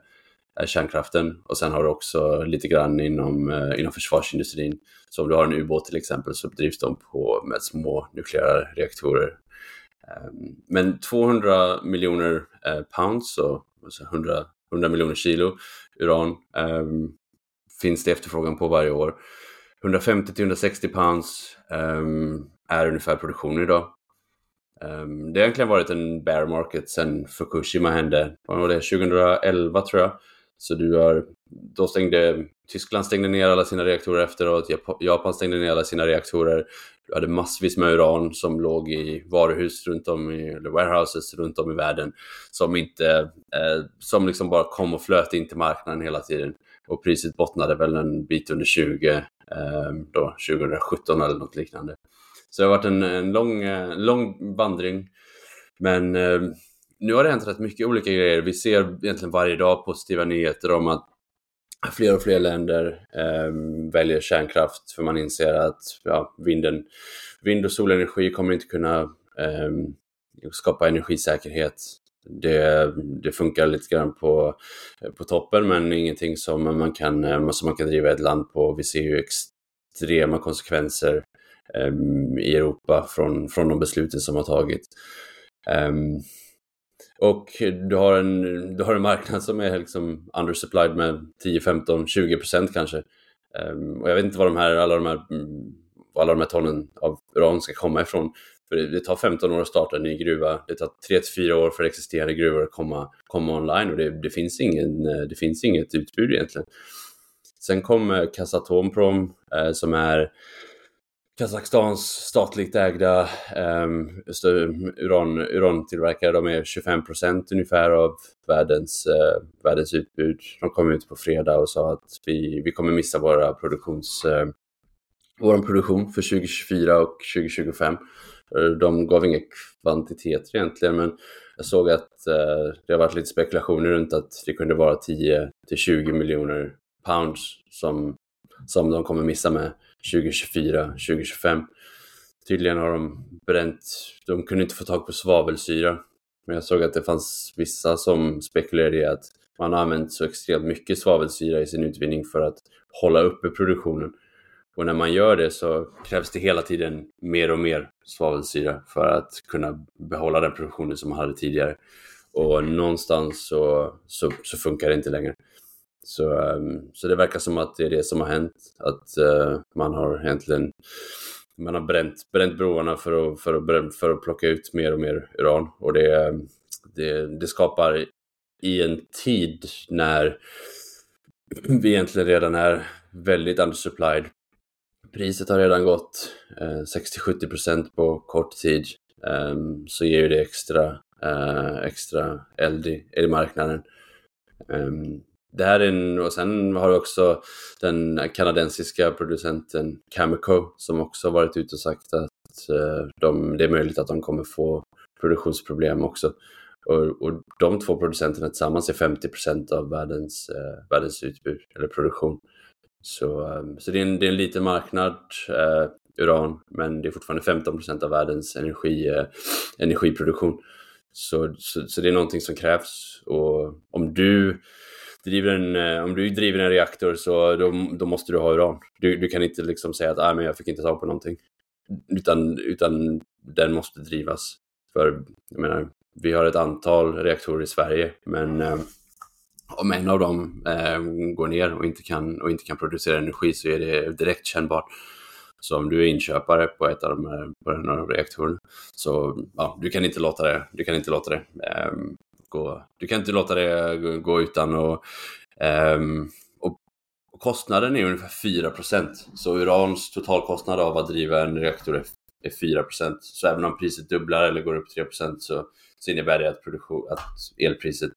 S2: är kärnkraften och sen har du också lite grann inom, eh, inom försvarsindustrin. Så om du har en ubåt till exempel så drivs de på med små nukleära reaktorer. Ehm, men 200 miljoner eh, pounds, så alltså 100, 100 miljoner kilo uran ehm, finns det efterfrågan på varje år. 150 till 160 pounds um, är ungefär produktionen idag. Um, det har egentligen varit en bear market sedan Fukushima hände, vad var det, 2011 tror jag. Så du har, då stängde Tyskland stängde ner alla sina reaktorer efteråt, Japan stängde ner alla sina reaktorer. Du hade massvis med uran som låg i varuhus runt om i, eller warehouses runt om i världen som inte, eh, som liksom bara kom och flöt in till marknaden hela tiden. Och priset bottnade väl en bit under 20, eh, då 2017 eller något liknande. Så det har varit en, en lång, eh, lång vandring. Men eh, nu har det hänt rätt mycket olika grejer. Vi ser egentligen varje dag positiva nyheter om att fler och fler länder eh, väljer kärnkraft för man inser att ja, vinden, vind och solenergi kommer inte kunna eh, skapa energisäkerhet. Det, det, funkar lite grann på, på toppen men ingenting som man, kan, eh, som man kan driva ett land på. Vi ser ju extrema konsekvenser eh, i Europa från, från de besluten som har tagits. Um, och du har en, du har en marknad som är liksom undersupplied med 10, 15, 20 procent kanske. Um, och jag vet inte var de här, alla de här, alla de här tonnen av uran ska komma ifrån. För det, det tar 15 år att starta en ny gruva. Det tar 3-4 år för existerande gruvor att komma, komma online och det, det, finns ingen, eh, det finns inget utbud egentligen. Sen kom Kazatomprom eh, som är Kazakstans statligt ägda um, uran, urantillverkare. De är 25 procent ungefär av världens, uh, världens utbud. De kom ut på fredag och sa att vi, vi kommer missa våra produktions, eh, uh, vår produktion för 2024 och 2025. Eh, de gav inga kvantiteter egentligen, men jag såg att uh, det har varit lite spekulationer runt att det kunde vara 10 till 20 miljoner pounds som, som de kommer missa med 2024, 2025. Tydligen har de bränt, de kunde inte få tag på svavelsyra. Men jag såg att det fanns vissa som spekulerade i att man har använt så extremt mycket svavelsyra i sin utvinning för att hålla uppe produktionen. Och när man gör det så krävs det hela tiden mer och mer svavelsyra för att kunna behålla den produktionen som man hade tidigare. Och någonstans så, så, så funkar det inte längre. Så, um, så det verkar som att det är det som har hänt. Att uh, man har egentligen man har bränt, bränt broarna för att, för, att, för att plocka ut mer och mer uran. Och det, ehm, det, det skapar i en tid när vi egentligen redan är väldigt undersupplied. Priset har redan gått eh, 60-70% på kort tid. Ehm, så ger ju det extra, eh, extra eld i, i marknaden. Um, det här är en, och sen har vi också den kanadensiska producenten Cameco som också varit ute och sagt att eh, de, det är möjligt att de kommer få produktionsproblem också. Och, och de två producenterna tillsammans är 50% av världens, eh, världens utbud eller produktion. Så, eh, så det, är en, det är en liten marknad, eh, uran, men det är fortfarande 15% av världens energi, eh, energiproduktion. Så, så, så, det är någonting som krävs. Och om du driver en, eh, om du driver en reaktor så då, då måste du ha uran. Du, du kan inte liksom säga att ah, men jag fick inte tag på någonting. Utan, utan den måste drivas. För jag menar, vi har ett antal reaktorer i Sverige men eh, om en av dem eh, går ner och inte, kan, och inte kan producera energi så är det direkt kännbart. Så om du är inköpare på ett av de här, på den här reaktorerna så ja, du kan inte låta det, du kan inte låta det eh, gå, du kan inte låta det gå utan och, um, och, och kostnaden är ungefär 4% Så Urans totalkostnad av att driva en reaktor är, är 4 Så även om priset dubblar eller går upp 3 så, så innebär det att, produktion, att elpriset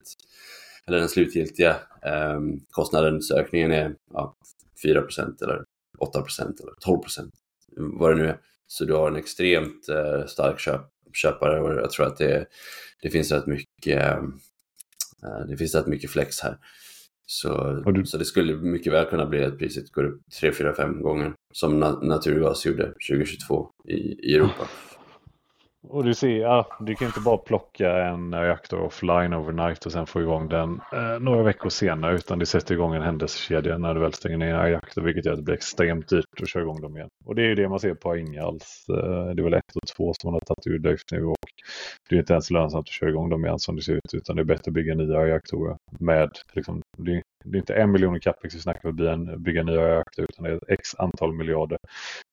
S2: eller den slutgiltiga ehm, um, kostnadensökningen är ja, 4 eller 8% eller 12% vad det nu är. Så du har en extremt eh, stark köp, köpare och jag tror att det, det finns rätt mycket eh, det finns rätt mycket flex här. Så, du... så det skulle mycket väl kunna bli att priset går upp 3, 4, 5 gånger som na naturgas gjorde 2022 i, i Europa.
S1: Och du ser, ja, du kan inte bara plocka en reaktor offline overnight och sen få igång den eh, några veckor senare utan det sätter igång en händelsekedja när du väl stänger ner en reaktor vilket gör att det blir extremt dyrt att köra igång dem igen. Och det är ju det man ser på Ingals. Eh, det är väl ett och två som man har tagit ur drift nu och det är inte ens lönsamt att köra igång dem igen som det ser ut utan det är bättre att bygga nya reaktorer med liksom, det, det är inte en miljon i capex vi snackar om att bygga nya reaktorer utan det är x antal miljarder.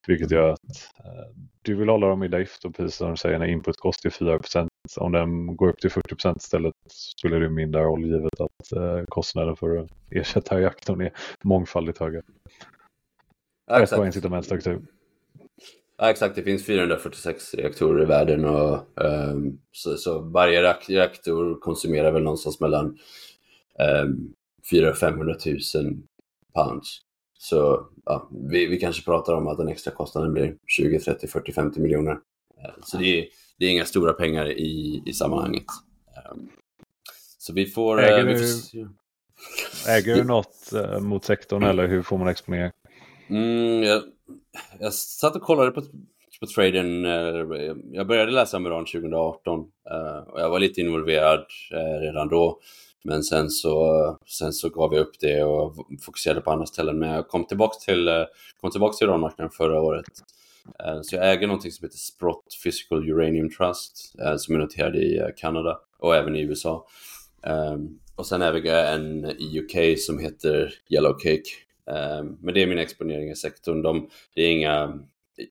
S1: Vilket gör att eh, du vill hålla dem i drift och precis som du säger när input kostar 4% om den går upp till 40 istället så spelar det mindre roll givet att eh, kostnaden för att ersätta reaktorn är mångfaldigt högre. Ja, exakt. incitamentstruktur.
S2: Ja, exakt. Det finns 446 reaktorer i världen och um, så, så, varje reaktor konsumerar väl någonstans mellan um, 400 500 000 pounds. Så ja, vi, vi kanske pratar om att den extra kostnaden blir 20, 30, 40, 50 miljoner. Eh, så det är, det är inga stora pengar i, i sammanhanget. Ehm, så vi får...
S1: Eh, äger, vi får... äger du något eh, mot sektorn eller hur får man exponering?
S2: Mm, jag, jag satt och kollade på, på traden. Jag började läsa om Iran 2018 och jag var lite involverad redan då. Men sen så, sen så gav jag upp det och fokuserade på andra ställen. Men jag kom tillbaka till, kom tillbaka till uranmarknaden förra året. Eh, så jag äger någonting som heter Sprott Physical Uranium Trust eh, som är noterad i eh, Kanada och även i USA. Ehm, och sen äger jag en i UK som heter Yellowcake. Cake. Ehm, men det är mina exponeringar i sektorn. De, det är inga,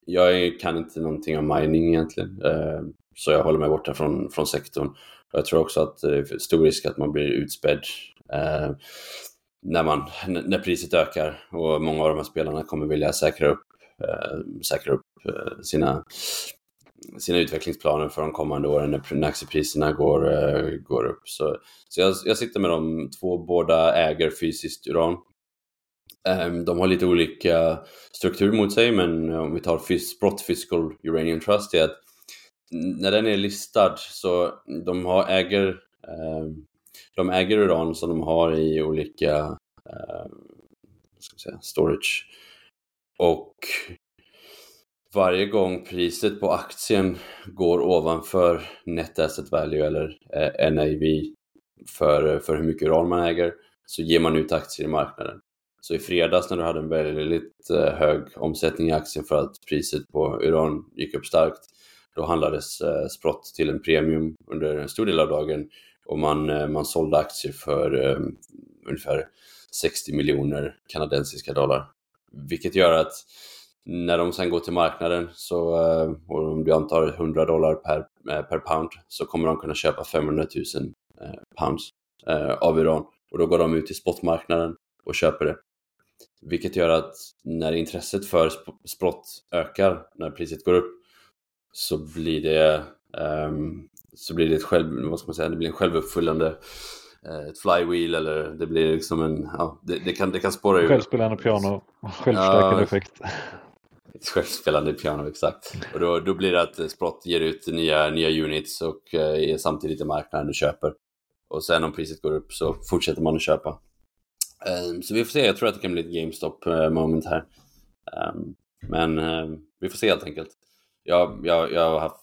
S2: jag kan inte någonting om mining egentligen. Ehm, så jag håller mig borta från, från sektorn. Jag tror också att det är stor risk att man blir utspädd eh, när, man, när priset ökar och många av de här spelarna kommer vilja säkra upp, eh, säkra upp eh, sina, sina utvecklingsplaner för de kommande åren när, när aktiepriserna går, eh, går upp. Så, så jag, jag sitter med de två, båda äger fysiskt uran. Ehm, de har lite olika struktur mot sig, men om vi tar Sprott Fiscal Uranium Trust, är att när den är listad så de har, äger, eh, de äger uran som de har i olika eh, ska säga, storage. Och varje gång priset på aktien går ovanför net asset value eller eh, NAV för, för hur mycket uran man äger så ger man ut aktier i marknaden. Så i fredags när du hade en väldigt eh, hög omsättning i aktien för att priset på uran gick upp starkt då handlades eh, Sprott till en premium under en stor del av dagen och man, eh, man sålde aktier för eh, ungefär 60 miljoner kanadensiska dollar. Vilket gör att när de sen går till marknaden så, eh, och om du antar 100 dollar per, eh, per pound så kommer de kunna köpa 500 000 eh, pounds eh, av uran och då går de ut till spotmarknaden och köper det. Vilket gör att när intresset för sprott ökar, när priset går upp, så blir det, um, så blir det ett själv, vad ska man säga, det blir en självuppfyllande uh, ett flywheel eller det blir liksom en, ja, det, det kan, det kan spåra ur.
S1: Självspelande piano, självstärkande ja, effekt.
S2: Ett självspelande piano, exakt. Och då, då blir det att Sprott ger ut nya, nya units och uh, är samtidigt i marknaden och köper. Och sen om priset går upp så fortsätter man att köpa. Um, så vi får se, jag tror att det kan bli ett GameStop uh, moment här. Um, men uh, vi får se helt enkelt jag, jag, jag har haft,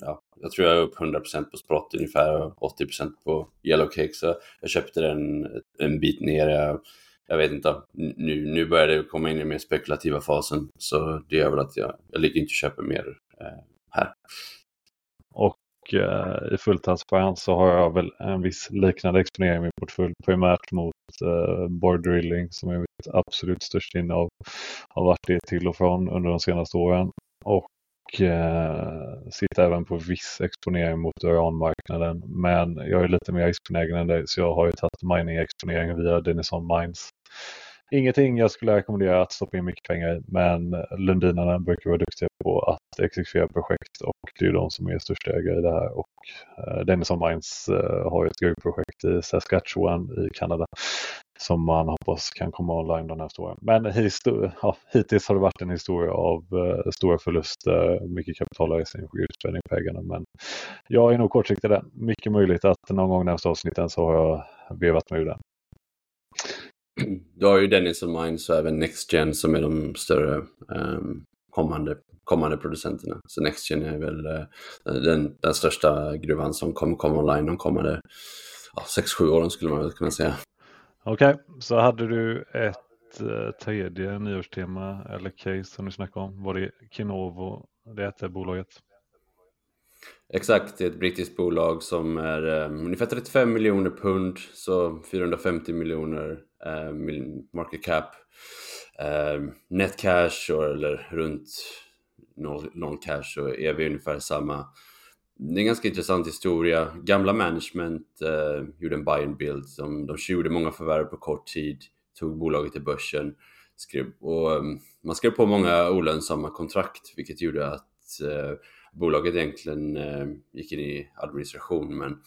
S2: ja, jag tror jag är upp 100% på Sprott ungefär och 80% på Yellowcake så jag köpte den en bit ner. Jag, jag vet inte, nu, nu börjar det komma in i den mer spekulativa fasen så det gör väl att jag, jag ligger inte och köper mer eh, här.
S1: Och eh, i full transparens så har jag väl en viss liknande exponering i min portfölj primärt mot eh, board drilling som är mitt absolut största innehav. Har varit det till och från under de senaste åren. Och och eh, sitter även på viss exponering mot uranmarknaden. Men jag är lite mer riskbenägen än dig så jag har ju tagit mining-exponering via Denison Mines. Ingenting jag skulle rekommendera att stoppa in mycket pengar i men Lundinarna brukar vara duktiga på att exekvera projekt och det är de som är största ägare i det här och eh, Denison Mines eh, har ett gruvprojekt i Saskatchewan i Kanada som man hoppas kan komma online de här åren. Men ja, hittills har det varit en historia av eh, stora förluster, mycket kapitalavsättning och utspädning på ägarna. Men jag är nog kortsiktig där. Mycket möjligt att någon gång nästa avsnitten så har jag vevat mig ur den.
S2: Du har ju Dennis och Mines och även NextGen som är de större eh, kommande, kommande producenterna. Så NextGen är väl eh, den, den största gruvan som kommer komma online de kommande ja, 6-7 åren skulle man väl kunna säga.
S1: Okej, okay, så hade du ett eh, tredje nyårstema eller case som du snackade om. Var det Kinovo det hette bolaget?
S2: Exakt, det är ett brittiskt bolag som är um, ungefär 35 miljoner pund, så 450 miljoner um, market cap. Um, net cash eller runt noll, noll cash så är vi ungefär samma det är en ganska intressant historia. Gamla management eh, gjorde en buy and build. De, de gjorde många förvärv på kort tid, tog bolaget till börsen. Skrev, och, eh, um, man skrev på många olönsamma kontrakt vilket gjorde att eh, bolaget egentligen eh, gick in i administration. Men,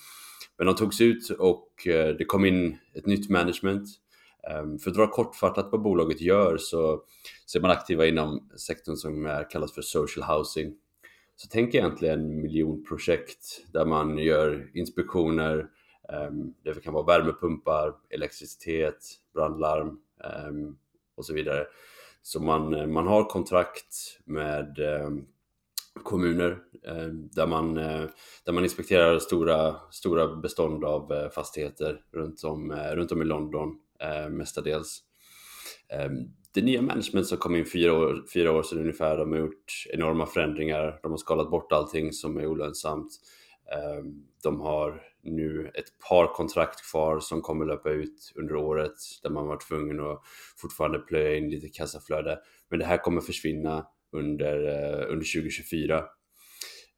S2: men de togs ut och eh, det kom in ett nytt management. Um, för att dra kortfattat vad bolaget gör så, så är man aktiva inom sektorn som kallas för social housing så tänk egentligen miljonprojekt där man gör inspektioner, ehm, det kan vara värmepumpar, elektricitet, brandlarm ehm, och så vidare. Så man, eh, man har kontrakt med ehm, kommuner där, man, eh, där man inspekterar stora, stora bestånd av eh, fastigheter runt om, runt om i London mestadels det nya management som kom in fyra år, fyra år sedan ungefär, de har gjort enorma förändringar. De har skalat bort allting som är olönsamt. Ehm, de har nu ett par kontrakt kvar som kommer löpa ut under året där man var tvungen att fortfarande plöja in lite kassaflöde. Men det här kommer försvinna under, eh, under 2024.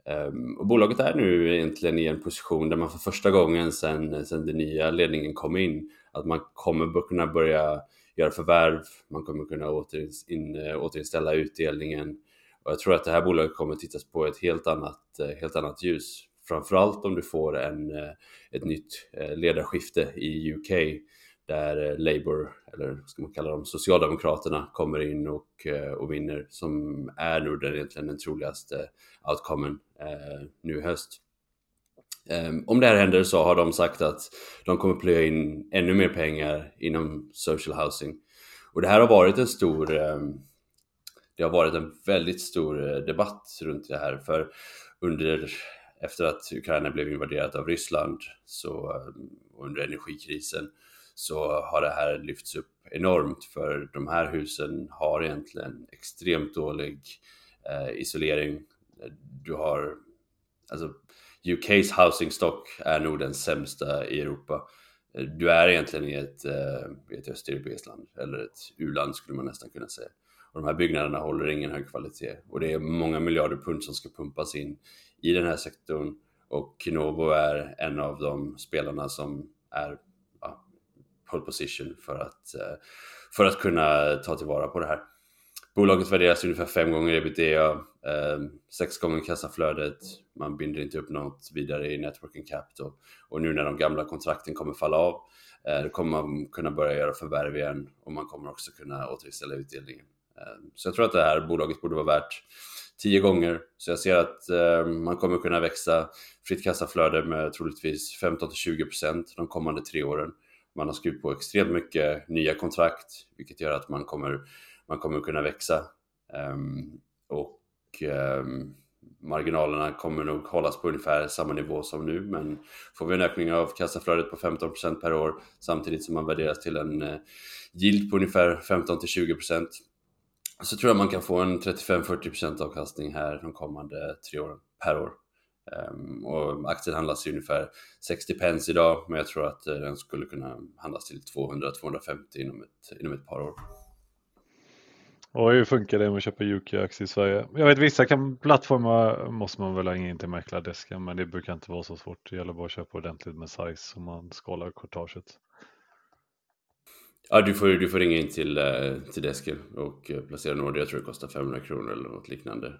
S2: Ehm, och bolaget är nu egentligen i en position där man för första gången sedan, sedan den nya ledningen kom in, att man kommer kunna börja göra förvärv, man kommer kunna återin, eh, återinställa utdelningen. Och jag tror att det här bolaget kommer tittas på ett helt annat, eh, helt annat ljus. Framförallt om du får en, eh, ett nytt ledarskifte i UK där Labour, eller ska man kalla dem, Socialdemokraterna kommer in och, och vinner som är nog den, egentligen den troligaste outcomen eh, nu i höst. Ehm, om det här händer så har de sagt att de kommer plöja in ännu mer pengar inom social housing. Och det här har varit en stor, ehm, det har varit en väldigt stor eh, debatt runt det här för under, efter att Ukraina blev invaderat av Ryssland så, ehm, under energikrisen så har det här lyfts upp enormt för de här husen har egentligen extremt dålig eh, isolering. Du har, alltså UKs housing stock är nog den sämsta i Europa. Du är egentligen i ett, eh, ett östeuropeiskt land, eller ett u-land skulle man nästan kunna säga. Och de här byggnaderna håller ingen hög kvalitet. Och det är många miljarder pund som ska pumpas in i den här sektorn. Och Kinovo är en av de spelarna som är ja, pole position för att, eh, för att kunna ta tillvara på det här. Bolaget värderas ungefär fem gånger ebitda, eh, sex gånger kassaflödet, man binder inte upp något vidare i networking capital. Och nu när de gamla kontrakten kommer falla av, eh, kommer man kunna börja göra förvärv igen och man kommer också kunna återställa utdelningen. Eh, så jag tror att det här bolaget borde vara värt tio gånger. Så jag ser att eh, man kommer kunna växa fritt kassaflöde med troligtvis 15-20% de kommande tre åren. Man har skrivit på extremt mycket nya kontrakt, vilket gör att man kommer man kommer kunna växa. Um, och Ehm, marginalerna kommer nog hållas på ungefär samma nivå som nu men får vi en ökning av kassaflödet på 15% per år samtidigt som man värderas till en eh, yield på ungefär 15-20% så tror jag man kan få en 35-40% avkastning här de kommande tre åren per år. Um, och aktien handlas i ungefär 60 pence idag men jag tror att eh, den skulle kunna handlas till 200-250 inom ett, inom ett par år.
S1: Och hur funkar det med att köpa UK-aktier i Sverige? Jag vet vissa kan, plattformar måste man väl ha in till mäklardesken men det brukar inte vara så svårt. Det gäller bara att köpa ordentligt med size om man skalar kortaget.
S2: Ja, du får, du får ringa in till, till desken och placera en order. Jag tror det kostar 500 kronor eller något liknande.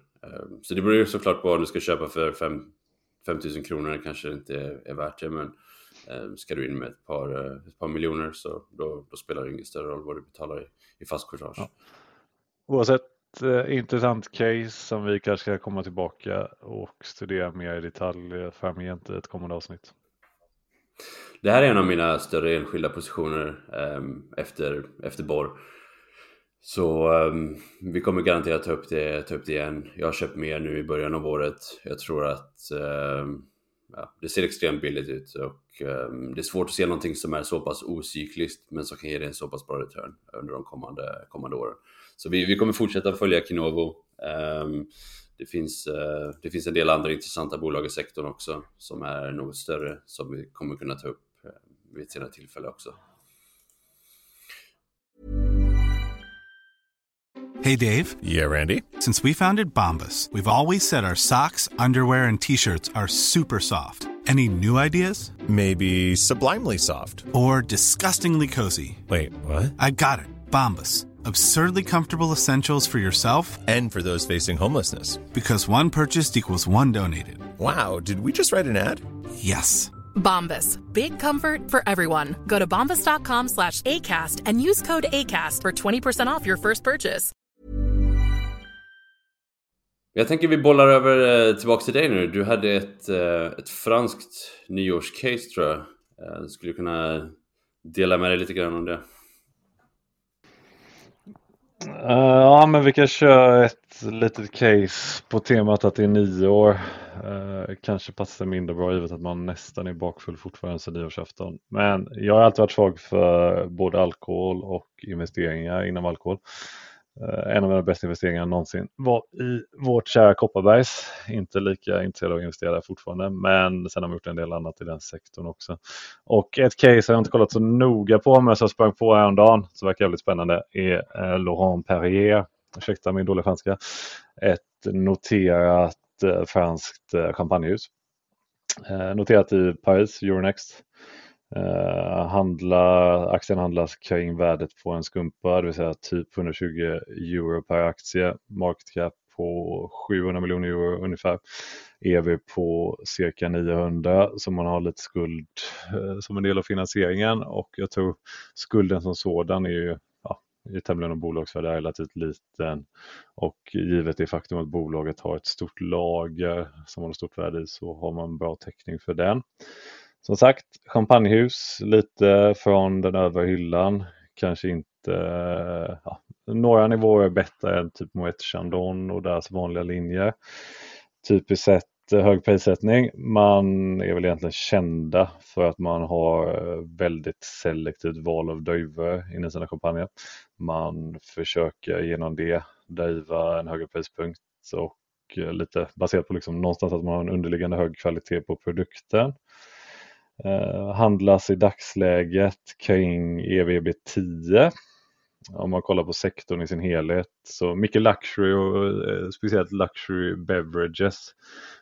S2: Så det beror ju såklart på om du ska köpa för 5 5000 kronor kanske inte är, är värt det, men ska du in med ett par, ett par miljoner så då, då spelar det ingen större roll vad du betalar i, i fast courtage. Ja.
S1: Oavsett eh, intressant case som vi kanske ska komma tillbaka och studera mer i detalj eh, framgent i ett kommande avsnitt.
S2: Det här är en av mina större enskilda positioner eh, efter, efter borr. Så um, vi kommer garanterat ta upp, det, ta upp det igen. Jag har köpt mer nu i början av året. Jag tror att um, ja, det ser extremt billigt ut och um, det är svårt att se någonting som är så pass ocykliskt men som kan ge dig en så pass bra return under de kommande, kommande åren. Så vi, vi kommer fortsätta följa Kinovo. Um, det, finns, uh, det finns en del andra intressanta bolag i sektorn också som är något större som vi kommer kunna ta upp uh, vid ett senare tillfälle också.
S3: Hey Dave.
S4: Yeah, Randy.
S3: Since we founded Bombus, we've always said our socks, underwear and t-shirts are super soft. Any new ideas?
S4: Maybe sublimely soft.
S3: Or disgustingly cozy.
S4: Wait, what?
S3: I got it. Bombus Absurdly comfortable essentials for yourself
S4: and for those facing homelessness.
S3: Because one purchased equals one donated.
S4: Wow, did we just write an ad?
S3: Yes.
S5: Bombas. Big comfort for everyone. Go to bombas.com slash ACAST and use code ACAST for 20% off your first purchase.
S2: Jag tänker vi bollar över eh, tillbaka till dig nu. Du hade ett, eh, ett franskt nyårscase tror jag. Eh, du skulle kunna dela med dig lite grann om det.
S1: Uh, ja, men vi kan köra ett litet case på temat att det är nio år. Uh, eh, kanske passar mindre bra givet att man nästan är bakfull fortfarande sedan nyårsafton. Men jag har alltid varit svag för både alkohol och investeringar inom alkohol. Eh, en av mina bästa investeringar någonsin var i vårt kära Kopparbergs. Inte lika intresserad av att investera där fortfarande, men sen har vi gjort en del annat i den sektorn också. Och ett case har jag inte kollat så noga på, men som jag sprang på häromdagen, som verkar jävligt spännande, är eh, Laurent Perrier, ursäkta min dåliga franska, ett noterat eh, franskt champagnehus. Noterat i Paris, Euronext. Uh, handla, aktien handlas kring värdet på en skumpa, det vill säga typ 120 euro per aktie. Market cap på 700 miljoner euro ungefär. EV på cirka 900 så man har lite skuld uh, som en del av finansieringen och jag tror skulden som sådan är ju ja, är tämligen bolagsvärde är relativt liten och givet det faktum att bolaget har ett stort lager som har ett stort värde i så har man bra täckning för den. Som sagt, champagnehus lite från den övre hyllan. Kanske inte, ja, några nivåer bättre än typ Moët Chandon och deras vanliga linjer. Typiskt sett eh, hög prissättning. Man är väl egentligen kända för att man har eh, väldigt selektivt val av druvor i sina champagner. Man försöker genom det driva en högre prispunkt och eh, lite baserat på liksom någonstans att man har en underliggande hög kvalitet på produkten. Eh, handlas i dagsläget kring EVB 10 om man kollar på sektorn i sin helhet. Så mycket luxury och eh, speciellt luxury beverages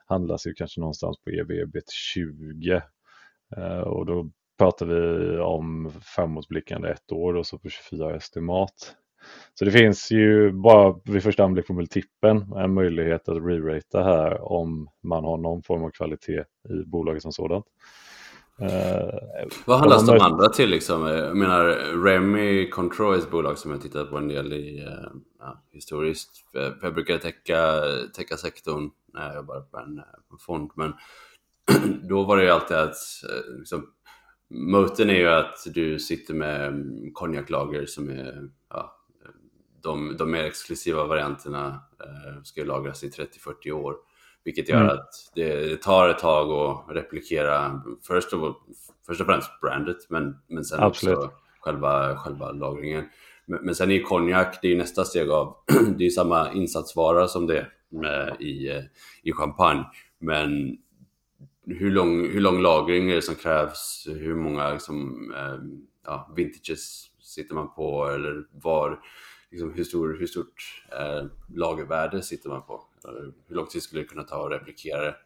S1: handlas ju kanske någonstans på EVB 20 eh, och då pratar vi om framåtblickande ett år och så på 24 estimat. Så det finns ju bara vid första anblick på multipeln en möjlighet att re-rata här om man har någon form av kvalitet i bolaget som sådant.
S2: Uh, Vad handlas de andra till liksom? Jag menar, Remy Control är ett bolag som jag tittat på en del i uh, ja, historiskt. Jag brukar täcka, täcka sektorn när jag jobbar på en, på en fond, men då var det ju alltid att liksom, Moten är ju att du sitter med konjaklager som är ja, de, de mer exklusiva varianterna uh, ska ju lagras i 30-40 år. Vilket gör mm. att det, det, tar ett tag att replikera först och, först och främst brandet men, men sen Absolut. också själva, själva lagringen. Men, men sen är konjak, det är nästa steg av, det är samma insatsvara som det med i, i champagne. Men hur lång, hur lång lagring är det som krävs? Hur många liksom, eh, ja, vintages sitter man på? Eller var, liksom, hur, stor, hur stort eh, lagervärde sitter man på? Hur lång tid skulle det kunna ta att replikera det?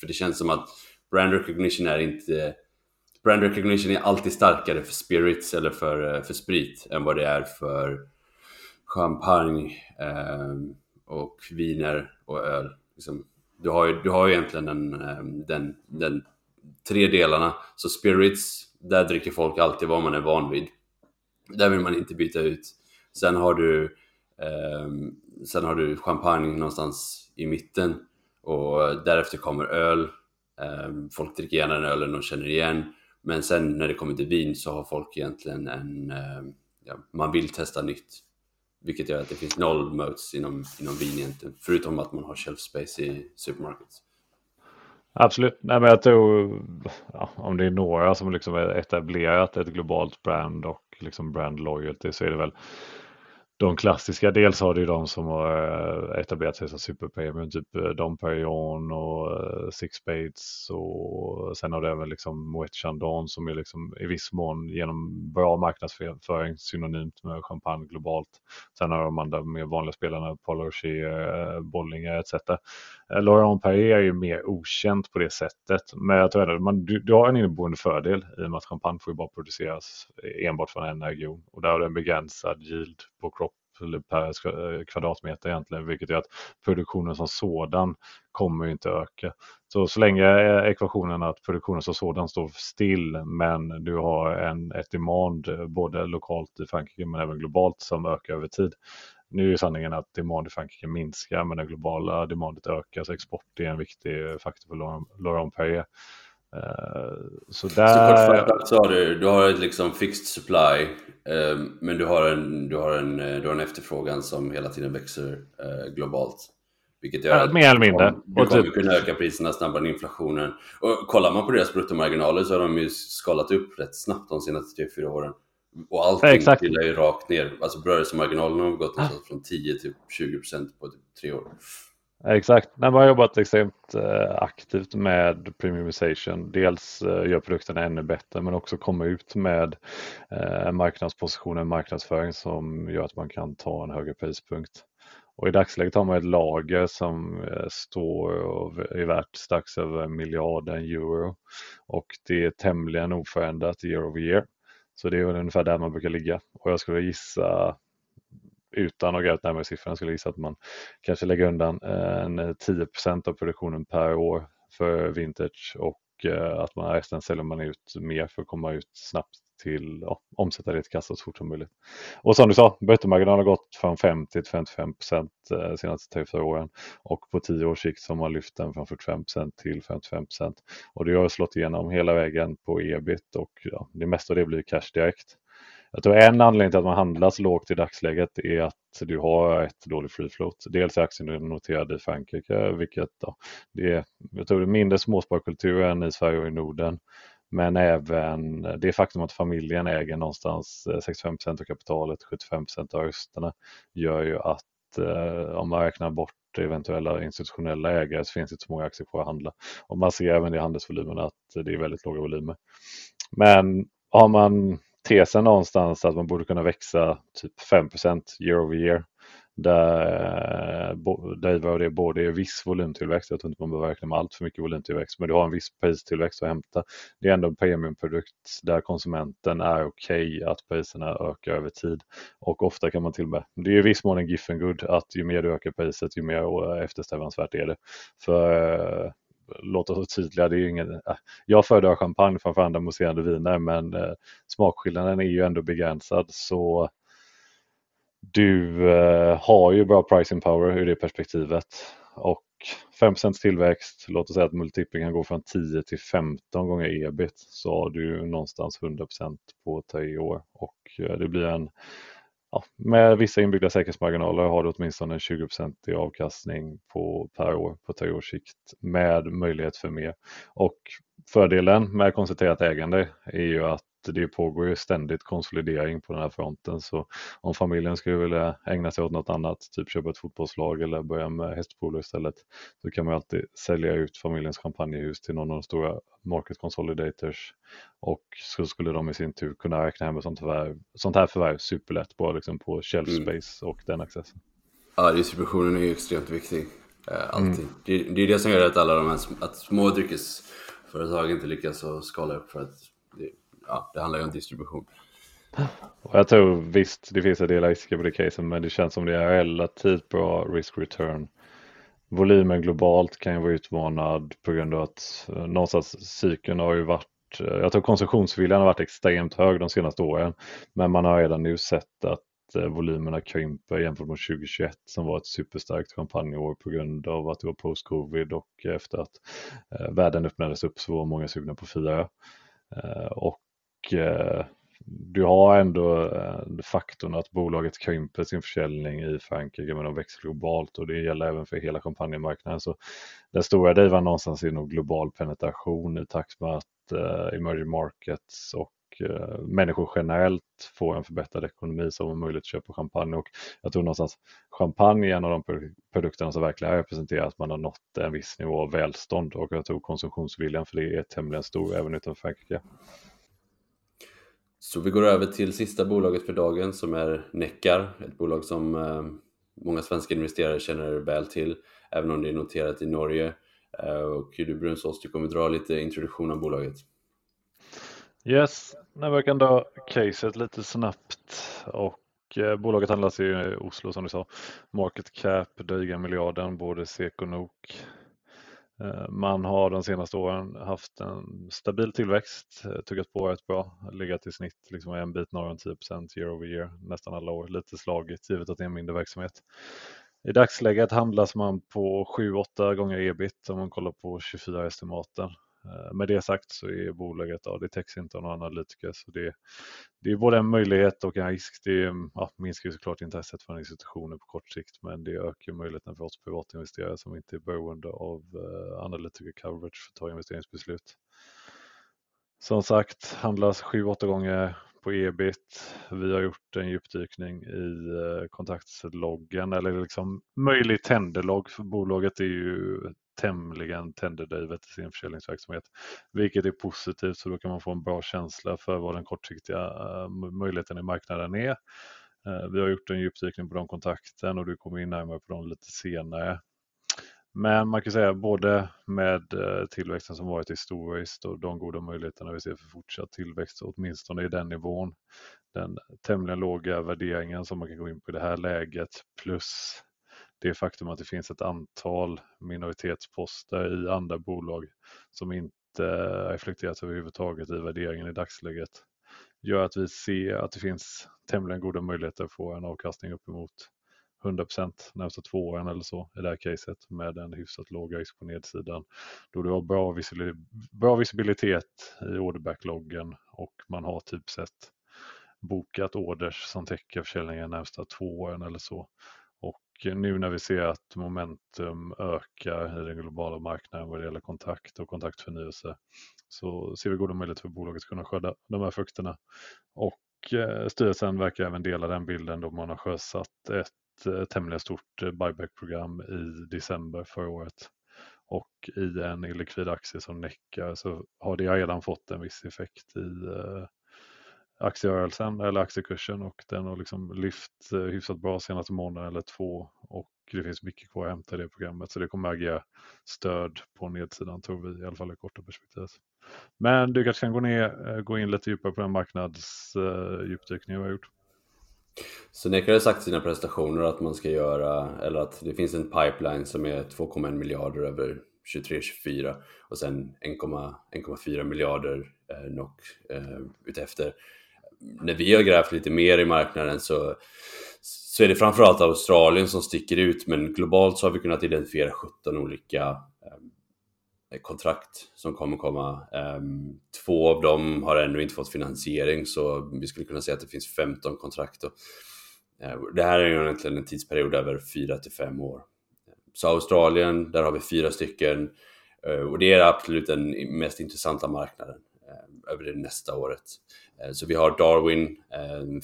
S2: För det känns som att brand recognition är inte brand recognition är alltid starkare för spirits eller för, eh, för sprit än vad det är för champagne eh, och viner och öl. Liksom, du, har ju, du har ju egentligen den, ehm, den, den tre delarna. Så spirits, där dricker folk alltid vad man är van vid. Där vill man inte byta ut. Sen har du, Ehm, sen har du champagne någonstans i mitten och därefter kommer öl. Eh, folk dricker gärna den ölen de känner igen. Men sen när det kommer till vin så har folk egentligen en, eh, ja, man vill testa nytt. Vilket gör att det finns noll modes inom, inom vin egentligen. Förutom att man har shelf space i supermarkets.
S1: Absolut. Nej, men jag tror ja, om det är några som liksom är etablerat ett globalt brand och liksom brand loyalty så är det väl de klassiska, dels har du ju de som har eh, etablerat sig som superpremium, typ eh, Dom Perignon och eh, Six Spades och sen har du även liksom Moet Chandon som är liksom i viss mån genom bra marknadsföring synonymt med champagne globalt. Sen har de andra mer vanliga spelarna, Paul Rocher, Bollinger etc. Laurent Perrier är ju mer okänt på det sättet, men jag tror att man, du, du har en inneboende fördel i och med att champagne får ju bara produceras enbart från en region och där har du en begränsad yield på crop per eh, kvadratmeter egentligen, vilket gör att produktionen som sådan kommer inte öka. Så så länge eh, ekvationen att produktionen som sådan står still, men du har en, ett demand eh, både lokalt i Frankrike men även globalt som ökar över tid. Nu är sanningen att demand i Frankrike minskar, men det globala demandet ökar, så export är en viktig faktor för Laurent Perrier.
S2: Eh, så där... Så har du, du har ett liksom fixed supply, ehm, men du har, en, du, har en, du har en efterfrågan som hela tiden växer eh, globalt. Vilket gör
S1: att mer eller mindre.
S2: Du kommer typ... kunna öka priserna snabbare än inflationen. Och kollar man på deras bruttomarginaler så har de ju skalat upp rätt snabbt de senaste 3-4 åren. Och allting ja, trillar ju rakt ner. Alltså rörelsemarginalerna har gått ah. från 10 till 20 procent på typ tre år.
S1: Exakt, när man har jobbat extremt eh, aktivt med premiumization. Dels eh, gör produkterna ännu bättre men också komma ut med eh, marknadspositioner, och marknadsföring som gör att man kan ta en högre prispunkt. Och I dagsläget har man ett lager som står och är värt strax över miljarden euro och det är tämligen oförändrat year over year. Så det är ungefär där man brukar ligga och jag skulle gissa utan att gå närmare siffrorna skulle jag gissa att man kanske lägger undan eh, en eh, 10% av produktionen per år för vintage och eh, att man resten säljer man ut mer för att komma ut snabbt till ja, omsätta det till kassa så fort som möjligt. Och som du sa, bruttomarginalen har gått från 50 till 55 procent de senaste 3-4 åren och på 10 års sikt så har man lyft den från 45 procent till 55 procent och det har slått igenom hela vägen på ebit och ja, det mesta av det blir cash direkt. Jag tror en anledning till att man handlas lågt i dagsläget är att du har ett dåligt free float. Dels är aktien noterad i Frankrike, vilket då, det är, jag tror det är mindre småsparkultur än i Sverige och i Norden. Men även det faktum att familjen äger någonstans eh, 65% av kapitalet, 75% av rösterna gör ju att eh, om man räknar bort eventuella institutionella ägare så finns det inte så många aktier kvar att handla. Och man ser även i handelsvolymerna att det är väldigt låga volymer. Men har man tesen någonstans att man borde kunna växa typ 5% year over year. Där, eh, där det både är viss volymtillväxt, jag tror inte man behöver räkna med allt för mycket volymtillväxt, men du har en viss pristillväxt att hämta. Det är ändå en premiumprodukt där konsumenten är okej okay att priserna ökar över tid. Och ofta kan man till och med, det är i viss mån en giffen good att ju mer du ökar priset, ju mer eh, eftersträvansvärt är det. För eh, Låt oss vara tydliga. Det är ingen, äh, jag föredrar champagne framför andra mousserande viner men eh, smakskillnaden är ju ändå begränsad så du eh, har ju bra pricing power ur det perspektivet och 5% tillväxt, låt oss säga att multipeln kan gå från 10 till 15 gånger ebit så har du någonstans 100% på tre år och eh, det blir en ja, med vissa inbyggda säkerhetsmarginaler har du åtminstone en 20 i avkastning på, per år på tre års sikt med möjlighet för mer. Och fördelen med koncentrerat ägande är ju att det pågår ju ständigt konsolidering på den här fronten. Så om familjen skulle vilja ägna sig åt något annat, typ köpa ett fotbollslag eller börja med hästpolo istället, så kan man alltid sälja ut familjens champagnehus till någon av de stora market consolidators och så skulle de i sin tur kunna räkna hem ett sånt, förvärv, sånt här förvärv superlätt bara liksom på shelf mm. space mm. och den accessen.
S2: Ja, distributionen är ju extremt viktig. Eh, alltid. Mm. Det, det, är det som gör att alla de här att små dryckesföretag inte lyckas skala upp för att ja, det handlar ju om distribution.
S1: Och jag tror visst, det finns en del risker på det caset, men det känns som det är relativt bra risk return. Volymen globalt kan ju vara utmanad på grund av att eh, någonstans cykeln har ju varit eh, jag tror konsumtionsviljan har varit extremt hög de senaste åren, men man har redan nu sett att eh, volymerna krymper jämfört med 2021 som var ett superstarkt champagneår på grund av att det var post-covid och efter att världen öppnades upp så var många sugna på fira. Och Eh, du har ändå eh, faktorn att bolaget krymper sin försäljning i Frankrike men de växer globalt och det gäller även för hela champagnemarknaden. Så den stora drivan någonstans är nog global penetration i takt med att eh, emerging markets och människor generellt får en förbättrad ekonomi som har möjlighet att köpa champagne och jag tror någonstans champagne är en av de produkterna som verkligen representerar att man har nått en viss nivå av välstånd och jag tror konsumtionsviljan för det är tämligen stor även utanför Frankrike.
S2: Så vi går över till sista bolaget för dagen som är Neckar, ett bolag som eh, många svenska investerare känner väl till, även om det är noterat i Norge. Eh, och du Brunsås, du kommer dra lite introduktion av bolaget.
S1: Yes, när vi kan dra caset lite snabbt och eh, bolaget handlas i Oslo som du sa. Market cap dryga miljarden, både SEK och NOK. Eh, man har de senaste åren haft en stabil tillväxt, eh, tuggat på rätt bra, legat i snitt liksom en bit norr om 10 year over year nästan alla år, lite slagigt givet att det är en mindre verksamhet. I dagsläget handlas man på 7-8 gånger ebit om man kollar på 24 estimaten. Eh, med det sagt så är bolaget, ja, det täcks inte av några analytiker så det, det är både en möjlighet och en risk. Det ja, minskar ju såklart intresset från institutioner på kort sikt men det ökar möjligheten för oss privatinvesterare som inte är beroende av uh, analytiker coverage för att ta investeringsbeslut. Som sagt handlas 7-8 gånger på ebit. Vi har gjort en djupdykning i eh, uh, kontaktsloggen eller liksom möjlig tenderlogg för bolaget är ju tämligen tenderdrivet i sin försäljningsverksamhet, vilket är positivt så då kan man få en bra känsla för vad den kortsiktiga eh, möjligheten i marknaden är. Eh, vi har gjort en djupdykning på de kontakten och du kommer in närmare på dem lite senare. Men man kan säga både med eh, tillväxten som varit historiskt och de goda möjligheterna vi ser för fortsatt tillväxt, åtminstone i den nivån, den tämligen låga värderingen som man kan gå in på i det här läget plus det faktum att det finns ett antal minoritetsposter i andra bolag som inte reflekteras överhuvudtaget i värderingen i dagsläget gör att vi ser att det finns tämligen goda möjligheter att få en avkastning uppemot 100 procent närmsta två åren eller så i det här caset med en hyfsat låg risk på nedsidan. Då du har bra, bra visibilitet i orderbackloggen och man har typ sett bokat orders som täcker försäljningen närmsta två åren eller så nu när vi ser att momentum ökar i den globala marknaden vad det gäller kontakt och kontaktförnyelse så ser vi goda möjligheter för bolaget att kunna skörda de här frukterna. Och eh, styrelsen verkar även dela den bilden då man har sjösatt ett eh, tämligen stort eh, buyback-program i december förra året. Och i en illikvid aktie som Neckar så har det redan fått en viss effekt i eh, aktierörelsen eller aktiekursen och den har liksom lyft eh, hyfsat bra senaste månaden eller två och det finns mycket kvar att hämta i det programmet så det kommer att agera stöd på nedsidan tror vi i alla fall i korta perspektivet. Men du kanske kan gå, ner, eh, gå in lite djupare på den marknadsdjupdykningen eh, vi har gjort.
S2: Så Nekar har sagt i sina presentationer att man ska göra, eller att det finns en pipeline som är 2,1 miljarder över 23-24 och sen 1,4 miljarder eh, NOK eh, utefter när vi har grävt lite mer i marknaden så, så är det framförallt Australien som sticker ut men globalt så har vi kunnat identifiera 17 olika eh, kontrakt som kommer komma. Eh, två av dem har ännu inte fått finansiering så vi skulle kunna säga att det finns 15 kontrakt. Och, eh, det här är ju egentligen en tidsperiod över 4 till 5 år. Så Australien, där har vi fyra stycken eh, och det är absolut den mest intressanta marknaden eh, över det nästa året. Eh, så vi har Darwin,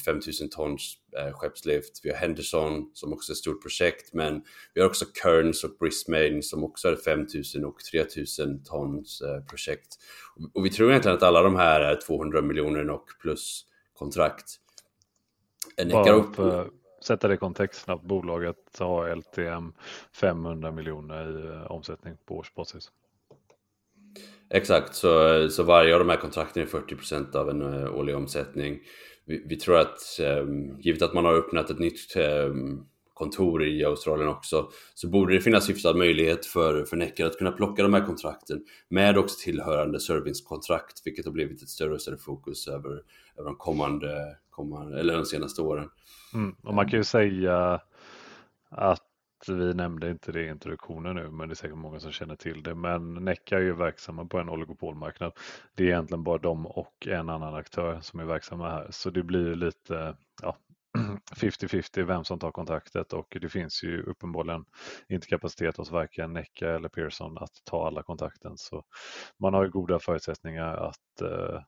S2: 5000 tons skeppslift, vi har Henderson som också är ett stort projekt, men vi har också Kearns och Brisbane som också är 5000 och 3000 tons projekt. Och vi tror egentligen att alla de här är 200 miljoner NOK plus kontrakt.
S1: Bara sätta det i kontext snabbt. Bolaget har LTM 500 miljoner i omsättning på årsbasis.
S2: Exakt, så, så varje av de här kontrakten är 40% av en uh, årlig omsättning. Vi, vi tror att, um, givet att man har öppnat ett nytt um, kontor i Australien också, så borde det finnas hyfsad möjlighet för, för Neckar att kunna plocka de här kontrakten med också tillhörande servicekontrakt, vilket har blivit ett större och större fokus över, över de kommande, kommande, eller de senaste åren.
S1: Mm, och man kan ju säga att vi nämnde inte det i introduktionen nu, men det är säkert många som känner till det. Men Neca är ju verksamma på en oligopolmarknad. Det är egentligen bara de och en annan aktör som är verksamma här, så det blir lite ja, 50-50 vem som tar kontaktet och det finns ju uppenbarligen inte kapacitet hos varken Neca eller Pearson att ta alla kontakten. Så man har ju goda förutsättningar att eh,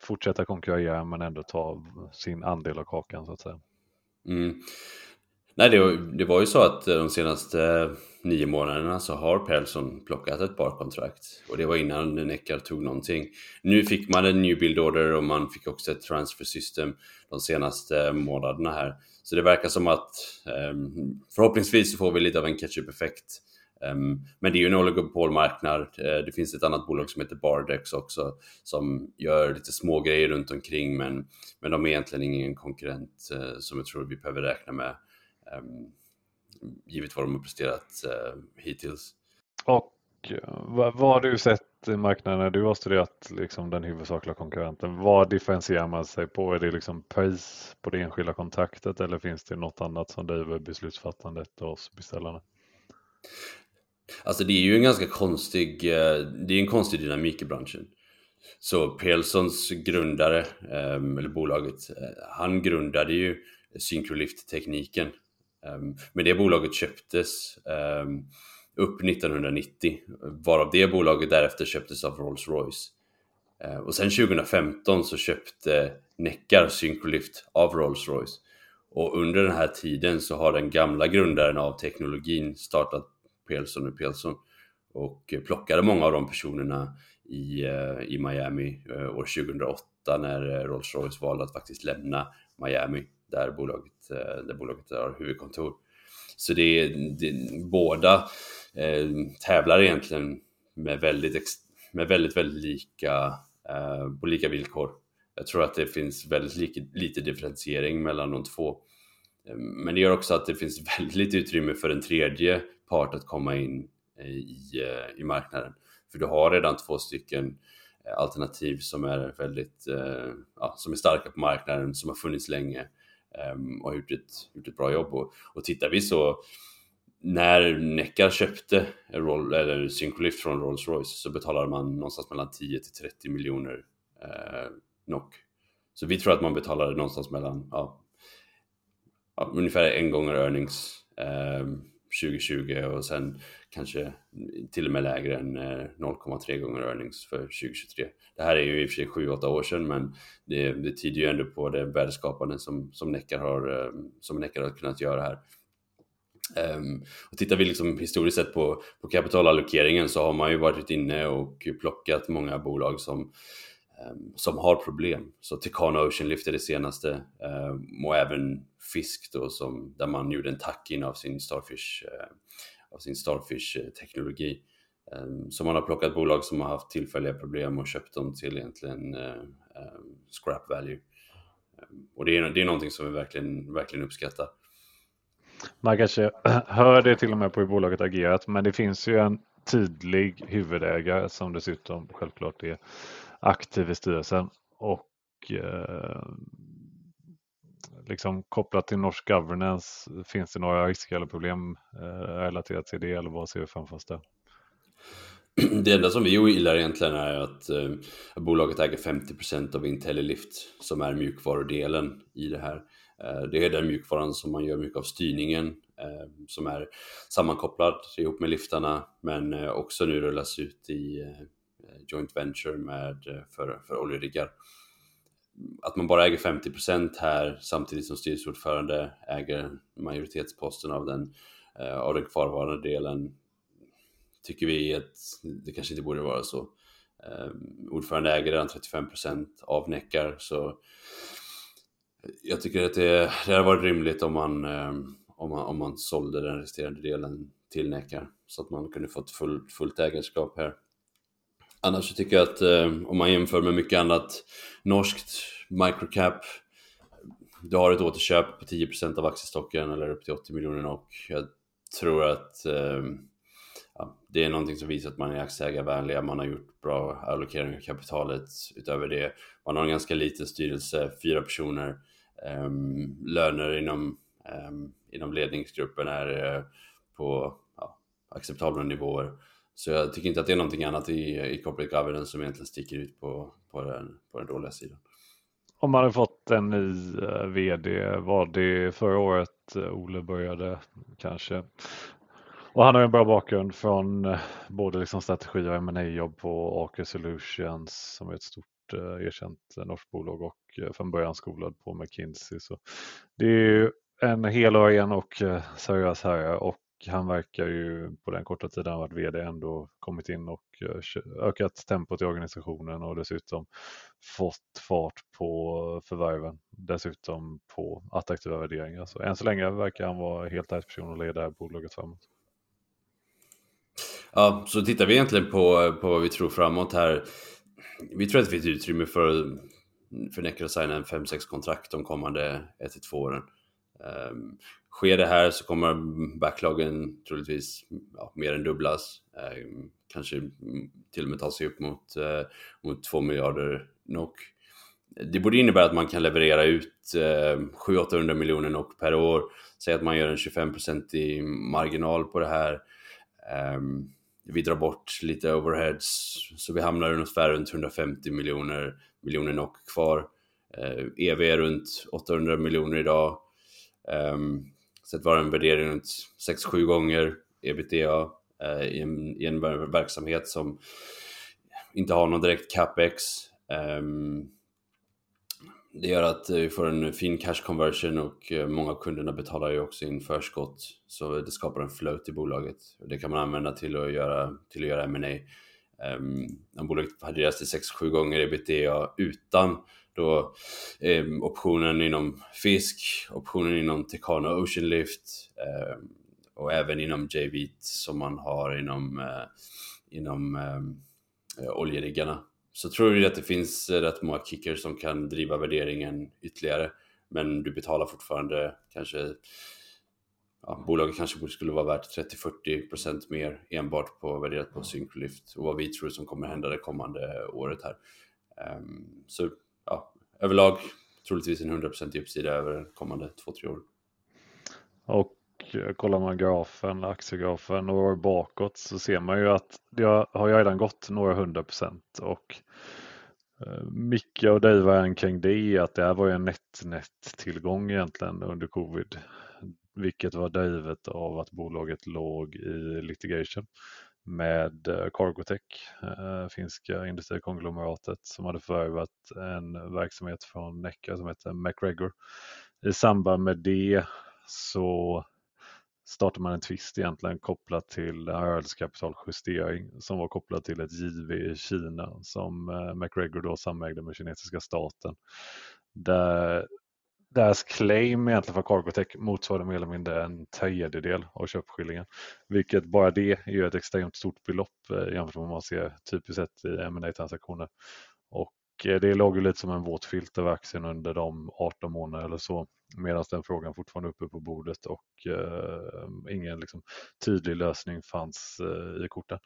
S1: fortsätta konkurrera men ändå ta sin andel av kakan så att säga.
S2: Mm. Nej, det, det, var ju så att eh, de senaste eh, nio månaderna så har Persson plockat ett par kontrakt och det var innan Neckar tog någonting. Nu fick man en new build order och man fick också ett transfer system de senaste eh, månaderna här. Så det verkar som att ehm, förhoppningsvis så får vi lite av en catch-up-effekt. Ehm, men det är ju en oligopolmarknad. Det finns ett annat bolag som heter Bardex också som gör lite små grejer runt omkring men, men de är egentligen ingen konkurrent som jag tror vi behöver räkna med. Um, givet vad de har presterat uh, hittills.
S1: Och vad, vad har du sett i marknaden när du har studerat liksom, den huvudsakliga konkurrenten? Vad differentierar man sig på? Är det liksom pris på det enskilda kontraktet eller finns det något annat som driver beslutsfattandet hos beställarna?
S2: Alltså det är ju en ganska konstig, eh, det är en konstig dynamik i branschen. Så Pelsons grundare, ehm, eller bolaget, eh, han grundade ju Syncrolift-tekniken Ehm, Ehm, men det bolaget köptes ehm, upp 1990, varav det bolaget därefter köptes av Rolls-Royce. Ehm, och sen 2015 så köpte Neckar Syncrolift av Rolls-Royce. Och under den här tiden så har den gamla grundaren av teknologin startat Pelson och Pelson och plockade många av de personerna i, eh, i Miami eh, år 2008 när eh, Rolls-Royce valde att faktiskt lämna Miami där bolaget, Eh, där bolaget har huvudkontor. Så det är, det, båda eh, tävlar egentligen med väldigt, med väldigt, väldigt lika, eh, på lika villkor. Jag tror att det finns väldigt lite, lite differentiering mellan de två. Eh, men det gör också att det finns väldigt lite utrymme för en tredje part att komma in eh, i, i marknaden. För du har redan två stycken alternativ som är väldigt, ja, som är starka på marknaden, som har funnits länge Ehm, och har gjort ett, gjort ett bra jobb. Och, och tittar vi så när Neckar köpte roll, eller Syncrolift från Rolls-Royce så betalade man någonstans mellan 10 till 30 miljoner eh, NOK. Så vi tror att man betalade någonstans mellan ja, ja, ungefär en gånger earnings eh, 2020 och sen kanske till och med lägre än eh, 0,3 gånger earnings för 2023. Det här är ju i och för sig 7-8 år sedan men det, det tyder ju ändå på det värdeskapande som, som Neckar har, ehm, som Neckar har kunnat göra här. Um, och tittar vi liksom historiskt sett på, på kapitalallokeringen så har man ju varit inne och plockat många bolag som, Ehm, som har problem. Så Techano Ocean lyfte det senaste ehm, och även Fisk då som, där man gjorde en tack-in av sin Starfish eh, av sin Starfish-teknologi. Ehm, så man har plockat bolag som har haft tillfälliga problem och köpt dem till egentligen eh, scrap value. Och det är, det är någonting som vi verkligen, verkligen uppskattar.
S1: Man kanske hör det till och med på hur bolaget agerat, men det finns ju en tydlig huvudägare som dessutom självklart är aktiv i styrelsen och eh, liksom kopplat till norsk governance, finns det några risker eller problem eh, relaterat till det eller vad ser vi framför oss där?
S2: Det enda som vi gillar egentligen är att eh, bolaget äger 50% av IntelliLift som är mjukvarudelen i det här. Eh, det är den mjukvaran som man gör mycket av styrningen eh, som är sammankopplad ihop med liftarna men eh, också nu rullas ut i eh, Eh, joint venture med, eh, för, för oljeriggar att man bara äger 50% här samtidigt som styrelseordförande äger majoritetsposten av den, eh, av den kvarvarande delen tycker vi att det kanske inte borde vara så. Eh, ordförande äger redan 35% av Neckar så jag tycker att det, det hade varit rimligt om man, eh, om man, om man sålde den resterande delen till Neckar så att man kunde fått full, fullt ägarskap här. Annars så tycker jag att eh, om man jämför med mycket annat norskt microcap du har ett återköp på 10% av aktiestocken eller upp till 80 miljoner och jag tror att eh, ja, det är någonting som visar att man är aktieägarvänliga, man har gjort bra allokering av kapitalet. Utöver det, man har en ganska liten styrelse, fyra personer. Eh, löner inom, eh, inom ledningsgruppen är eh, på ja, acceptabla nivåer. Så jag tycker inte att det är någonting annat i, i corporate governance som egentligen sticker ut på, på, den, på den dåliga sidan.
S1: Om man hade fått en ny eh, vd, var det förra året eh, Ole började kanske? Och han har en bra bakgrund från eh, både liksom strategi och ma jobb på Aker Solutions som är ett stort erkänt norskt bolag och från början skolad på McKinsey. Så det är en hel och ren och seriös herre och han verkar ju på den korta tiden han varit vd ändå kommit in och eh, ökat tempot i organisationen och dessutom fått fart på förvärven. Dessutom på attraktiva värderingar. Så än så länge verkar han vara helt rätt person att leda bolaget framåt.
S2: Ja, så tittar vi egentligen på, på vad vi tror framåt här. Vi tror att det finns utrymme för, för Necro att signa en 5-6 kontrakt de kommande 1-2 åren. Ehm, sker det här så kommer backloggen troligtvis ja, mer än dubblas. Ehm, kanske till och med ta sig upp mot, eh, mot 2 miljarder NOK. Det borde innebära att man kan leverera ut eh, 700-800 miljoner NOK per år. Säg att man gör en 25% i marginal på det här. Um, vi drar bort lite overheads så vi hamnar ungefär runt 150 miljoner, miljoner NOK kvar. Uh, EV är runt 800 miljoner idag. Um, sett var en värdering runt 6-7 gånger ebitda uh, i, en, i en verksamhet som inte har någon direkt capex. Um, det gör att vi får en fin cash conversion och eh, många av kunderna betalar ju också in förskott. Så det skapar en float i bolaget. Det kan man använda till att göra, till att göra M&A. Um, ehm, om bolaget värderas till 6-7 gånger ebitda utan då eh, optionen inom fisk, optionen inom Tecano Ocean Lift eh, och även inom JVT som man har inom, eh, inom ehm, eh, oljeriggarna. Så tror vi att det finns eh, rätt många kickers som kan driva värderingen ytterligare. Men du betalar fortfarande kanske ja, bolaget kanske skulle vara värt 30-40% mer enbart på värderat på Syncrolift och vad vi tror som kommer hända det kommande året här. Um, så överlag troligtvis en 100% uppsida över kommande 2-3 år.
S1: Och kollar man grafen, aktiegrafen några år bakåt så ser man ju att det har ju redan gått några hundra procent och eh, mycket av drivaren kring det är att det här var ju en net-net tillgång egentligen under covid. Vilket var drivet av att bolaget låg i litigation med eh, Cargotech, eh, finska industrikonglomeratet som hade förvärvat en verksamhet från Necka som heter MacGregor. I samband med det så startade man en tvist egentligen kopplat till rörelsekapitaljustering som var kopplad till ett JV i Kina som eh, MacGregor då samägde med kinesiska staten. Där deras claim egentligen för Cargotech motsvarar mer eller mindre en tredjedel av köpskillingen. Vilket bara det är ju ett extremt stort belopp eh, jämfört med vad man ser typiskt sett i ma transaktioner Och eh, det låg ju lite som en våt filt över aktien under de 18 månader eller så medan den frågan fortfarande är uppe på bordet och eh, ingen liksom, tydlig lösning fanns eh, i korten.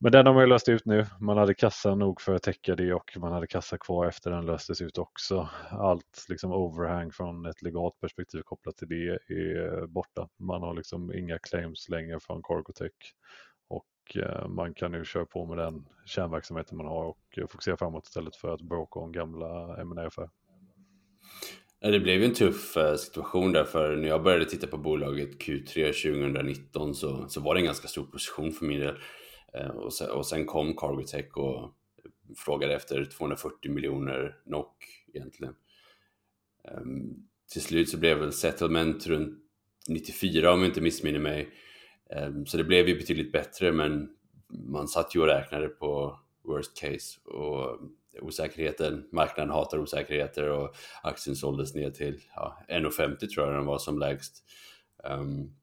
S1: Men den har man ju löst ut nu. Man hade kassa nog för att täcka det och man hade kassa kvar efter den löstes ut också. Allt liksom overhang från ett legalt perspektiv kopplat till det är borta. Man har liksom inga claims längre från Cargotech och eh, man kan nu köra på med den kärnverksamheten man har och fokusera framåt istället för att bråka om gamla M&A affärer
S2: Det blev ju en tuff eh, situation där för när jag började titta på bolaget Q3 2019 så, så var det en ganska stor position för min del. Eh, och sen, och sen kom Cargotech och frågade efter 240 miljoner NOK egentligen. Um, till slut så blev väl settlement runt 94 om jag inte missminner mig. Um, så det blev ju betydligt bättre men man satt ju och räknade på worst case och osäkerheten, marknaden hatar osäkerheter och aktien såldes ner till ja, 1,50 tror jag den var som lägst. Um,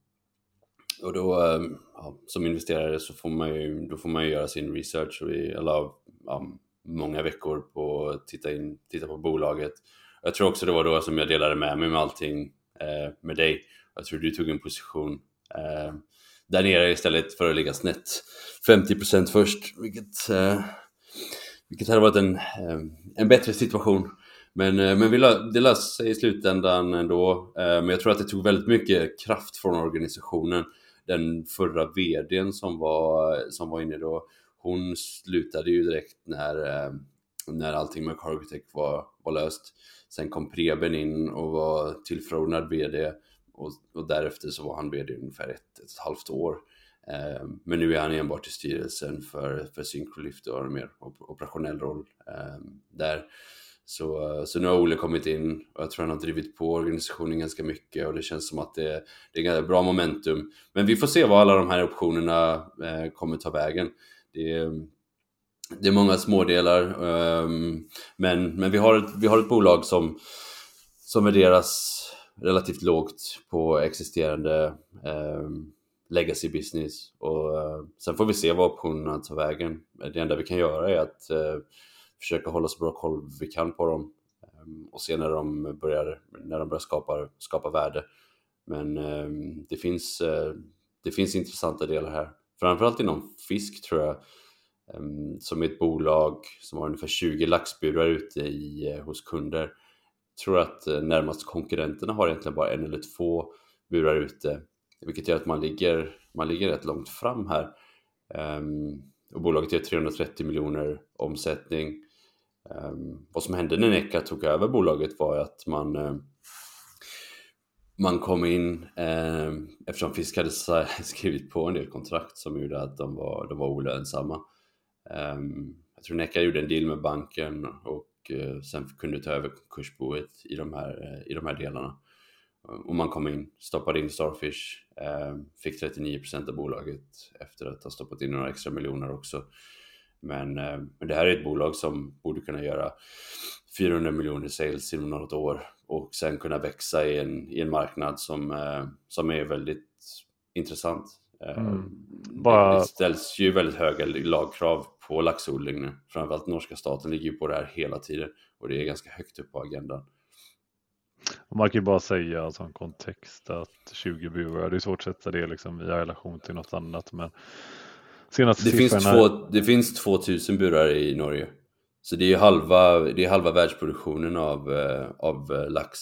S2: och då, eh, ja, som investerare så får man ju, då får man ju göra sin research och vi la ja, många veckor på att titta, in, titta på bolaget. Jag tror också det var då som jag delade med mig med allting eh, med dig. Jag tror du tog en position eh, där nere istället för att ligga snett 50% först, vilket, eh, vilket hade varit en, eh, en bättre situation. Men, eh, men vi lö det löste sig i slutändan ändå. Eh, men jag tror att det tog väldigt mycket kraft från organisationen. Den förra vdn som var, som var inne då, hon slutade ju direkt när, eh, när allting med Cargotech var, var löst. Sen kom Preben in och var tillförordnad vd och, och därefter så var han vd ungefär ett, ett halvt år. Eh, men nu är han enbart i styrelsen för, för Syncrolift och har en mer operationell roll eh, där. Så, eh, så nu har Ole kommit in och jag tror han har drivit på organisationen ganska mycket och det känns som att det, det är bra momentum. Men vi får se vad alla de här optionerna eh, kommer ta vägen. Det, det är många smådelar, um, men, men vi, har ett, vi har ett bolag som, som värderas relativt lågt på existerande um, legacy business och uh, sen får vi se vad optionerna tar vägen. Det enda vi kan göra är att uh, försöka hålla så bra koll vi kan på dem ehm, och se när de börjar, när de börjar skapa, skapa värde. Men ehm, det, finns, eh, det finns intressanta delar här. Framförallt inom fisk tror jag ehm, som är ett bolag som har ungefär 20 laxburar ute i, eh, hos kunder. Jag tror att eh, närmast konkurrenterna har egentligen bara en eller två burar ute, vilket gör att man ligger, man ligger rätt långt fram här. Och bolaget gör 330 miljoner omsättning. Ehm, vad som hände när Neca tog över bolaget var att man eh, man kom in eh, eftersom Fisk hade skrivit på en del kontrakt som gjorde att de var, de var olönsamma. Eh, jag tror Neca gjorde en deal med banken och eh, sen kunde ta över konkursboet i de här, eh, i de här delarna. Och man kom in, stoppade in Starfish, ehm, fick 39% av bolaget efter att ha stoppat in några extra miljoner också. Men, men det här är ett bolag som borde kunna göra 400 miljoner sales inom något år och sen kunna växa i en, i en marknad som, som är väldigt intressant. Mm. Bara... Det ställs ju väldigt höga lagkrav på laxodling nu. Framförallt norska staten ligger ju på det här hela tiden och det är ganska högt upp på agendan.
S1: Man kan ju bara säga som kontext att 20 burar, det är svårt att sätta det liksom i relation till något annat. Men
S2: senaste det, finns två, det finns 2000 burar i Norge. Så det är halva, det är halva världsproduktionen av, eh, av eh, lax.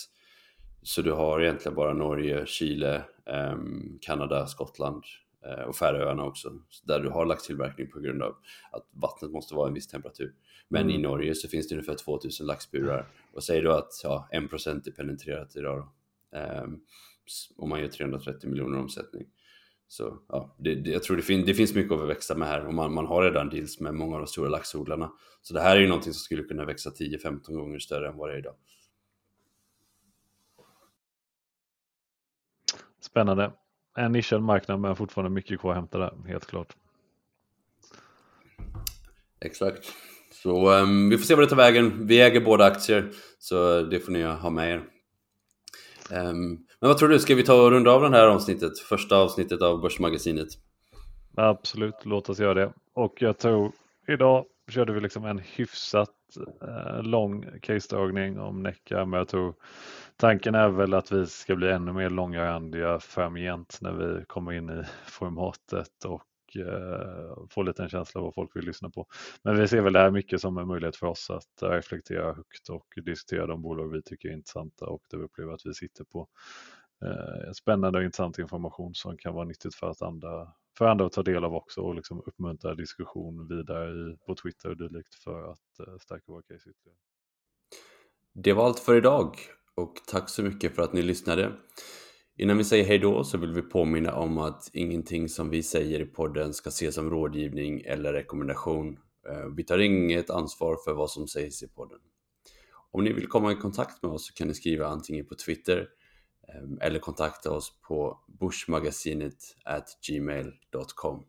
S2: Så du har egentligen bara Norge, Chile, ehm, Kanada, Skottland Eh, och Färöarna också, där du har laxtillverkning på grund av att vattnet måste vara en viss temperatur. Men mm. i Norge så finns det ungefär 2000 laxburar och säger du att ja, 1% är penetrerat idag då, um, och man gör 330 miljoner omsättning. Så ja, det, det, jag tror det, fin det finns mycket att växa med här och man, man har redan deals med många av de stora laxodlarna. Så det här är ju någonting som skulle kunna växa 10-15 gånger större än vad det är idag.
S1: Spännande en nischad marknad men fortfarande mycket kvar att hämta där, helt klart.
S2: Exakt. Så um, vi får se vad det tar vägen. Vi äger båda aktier, så det får ni ha med er. Um, men vad tror du, ska vi ta och runda av det här avsnittet? Första avsnittet av Börsmagasinet.
S1: Absolut, låt oss göra det. Och jag tror idag körde vi liksom en hyfsat eh, lång case-dragning om Neca, men jag tror Tanken är väl att vi ska bli ännu mer långrandiga framgent när vi kommer in i formatet och eh, få lite en känsla av vad folk vill lyssna på. Men vi ser väl det här mycket som en möjlighet för oss att eh, reflektera högt och diskutera de bolag vi tycker är intressanta och där vi upplever att vi sitter på eh, spännande och intressant information som kan vara nyttigt för att andra för andra att ta del av också och liksom uppmuntra diskussion vidare i, på Twitter och dylikt för att eh, stärka våra case ytterligare.
S2: Det var allt för idag och tack så mycket för att ni lyssnade. Innan vi säger hejdå så vill vi påminna om att ingenting som vi säger i podden ska ses som rådgivning eller rekommendation. Eh, vi tar inget ansvar för vad som sägs i podden. Om ni vill komma i kontakt med oss så kan ni skriva antingen på Twitter ehm, eller kontakta oss på bushmagasinet gmail.com.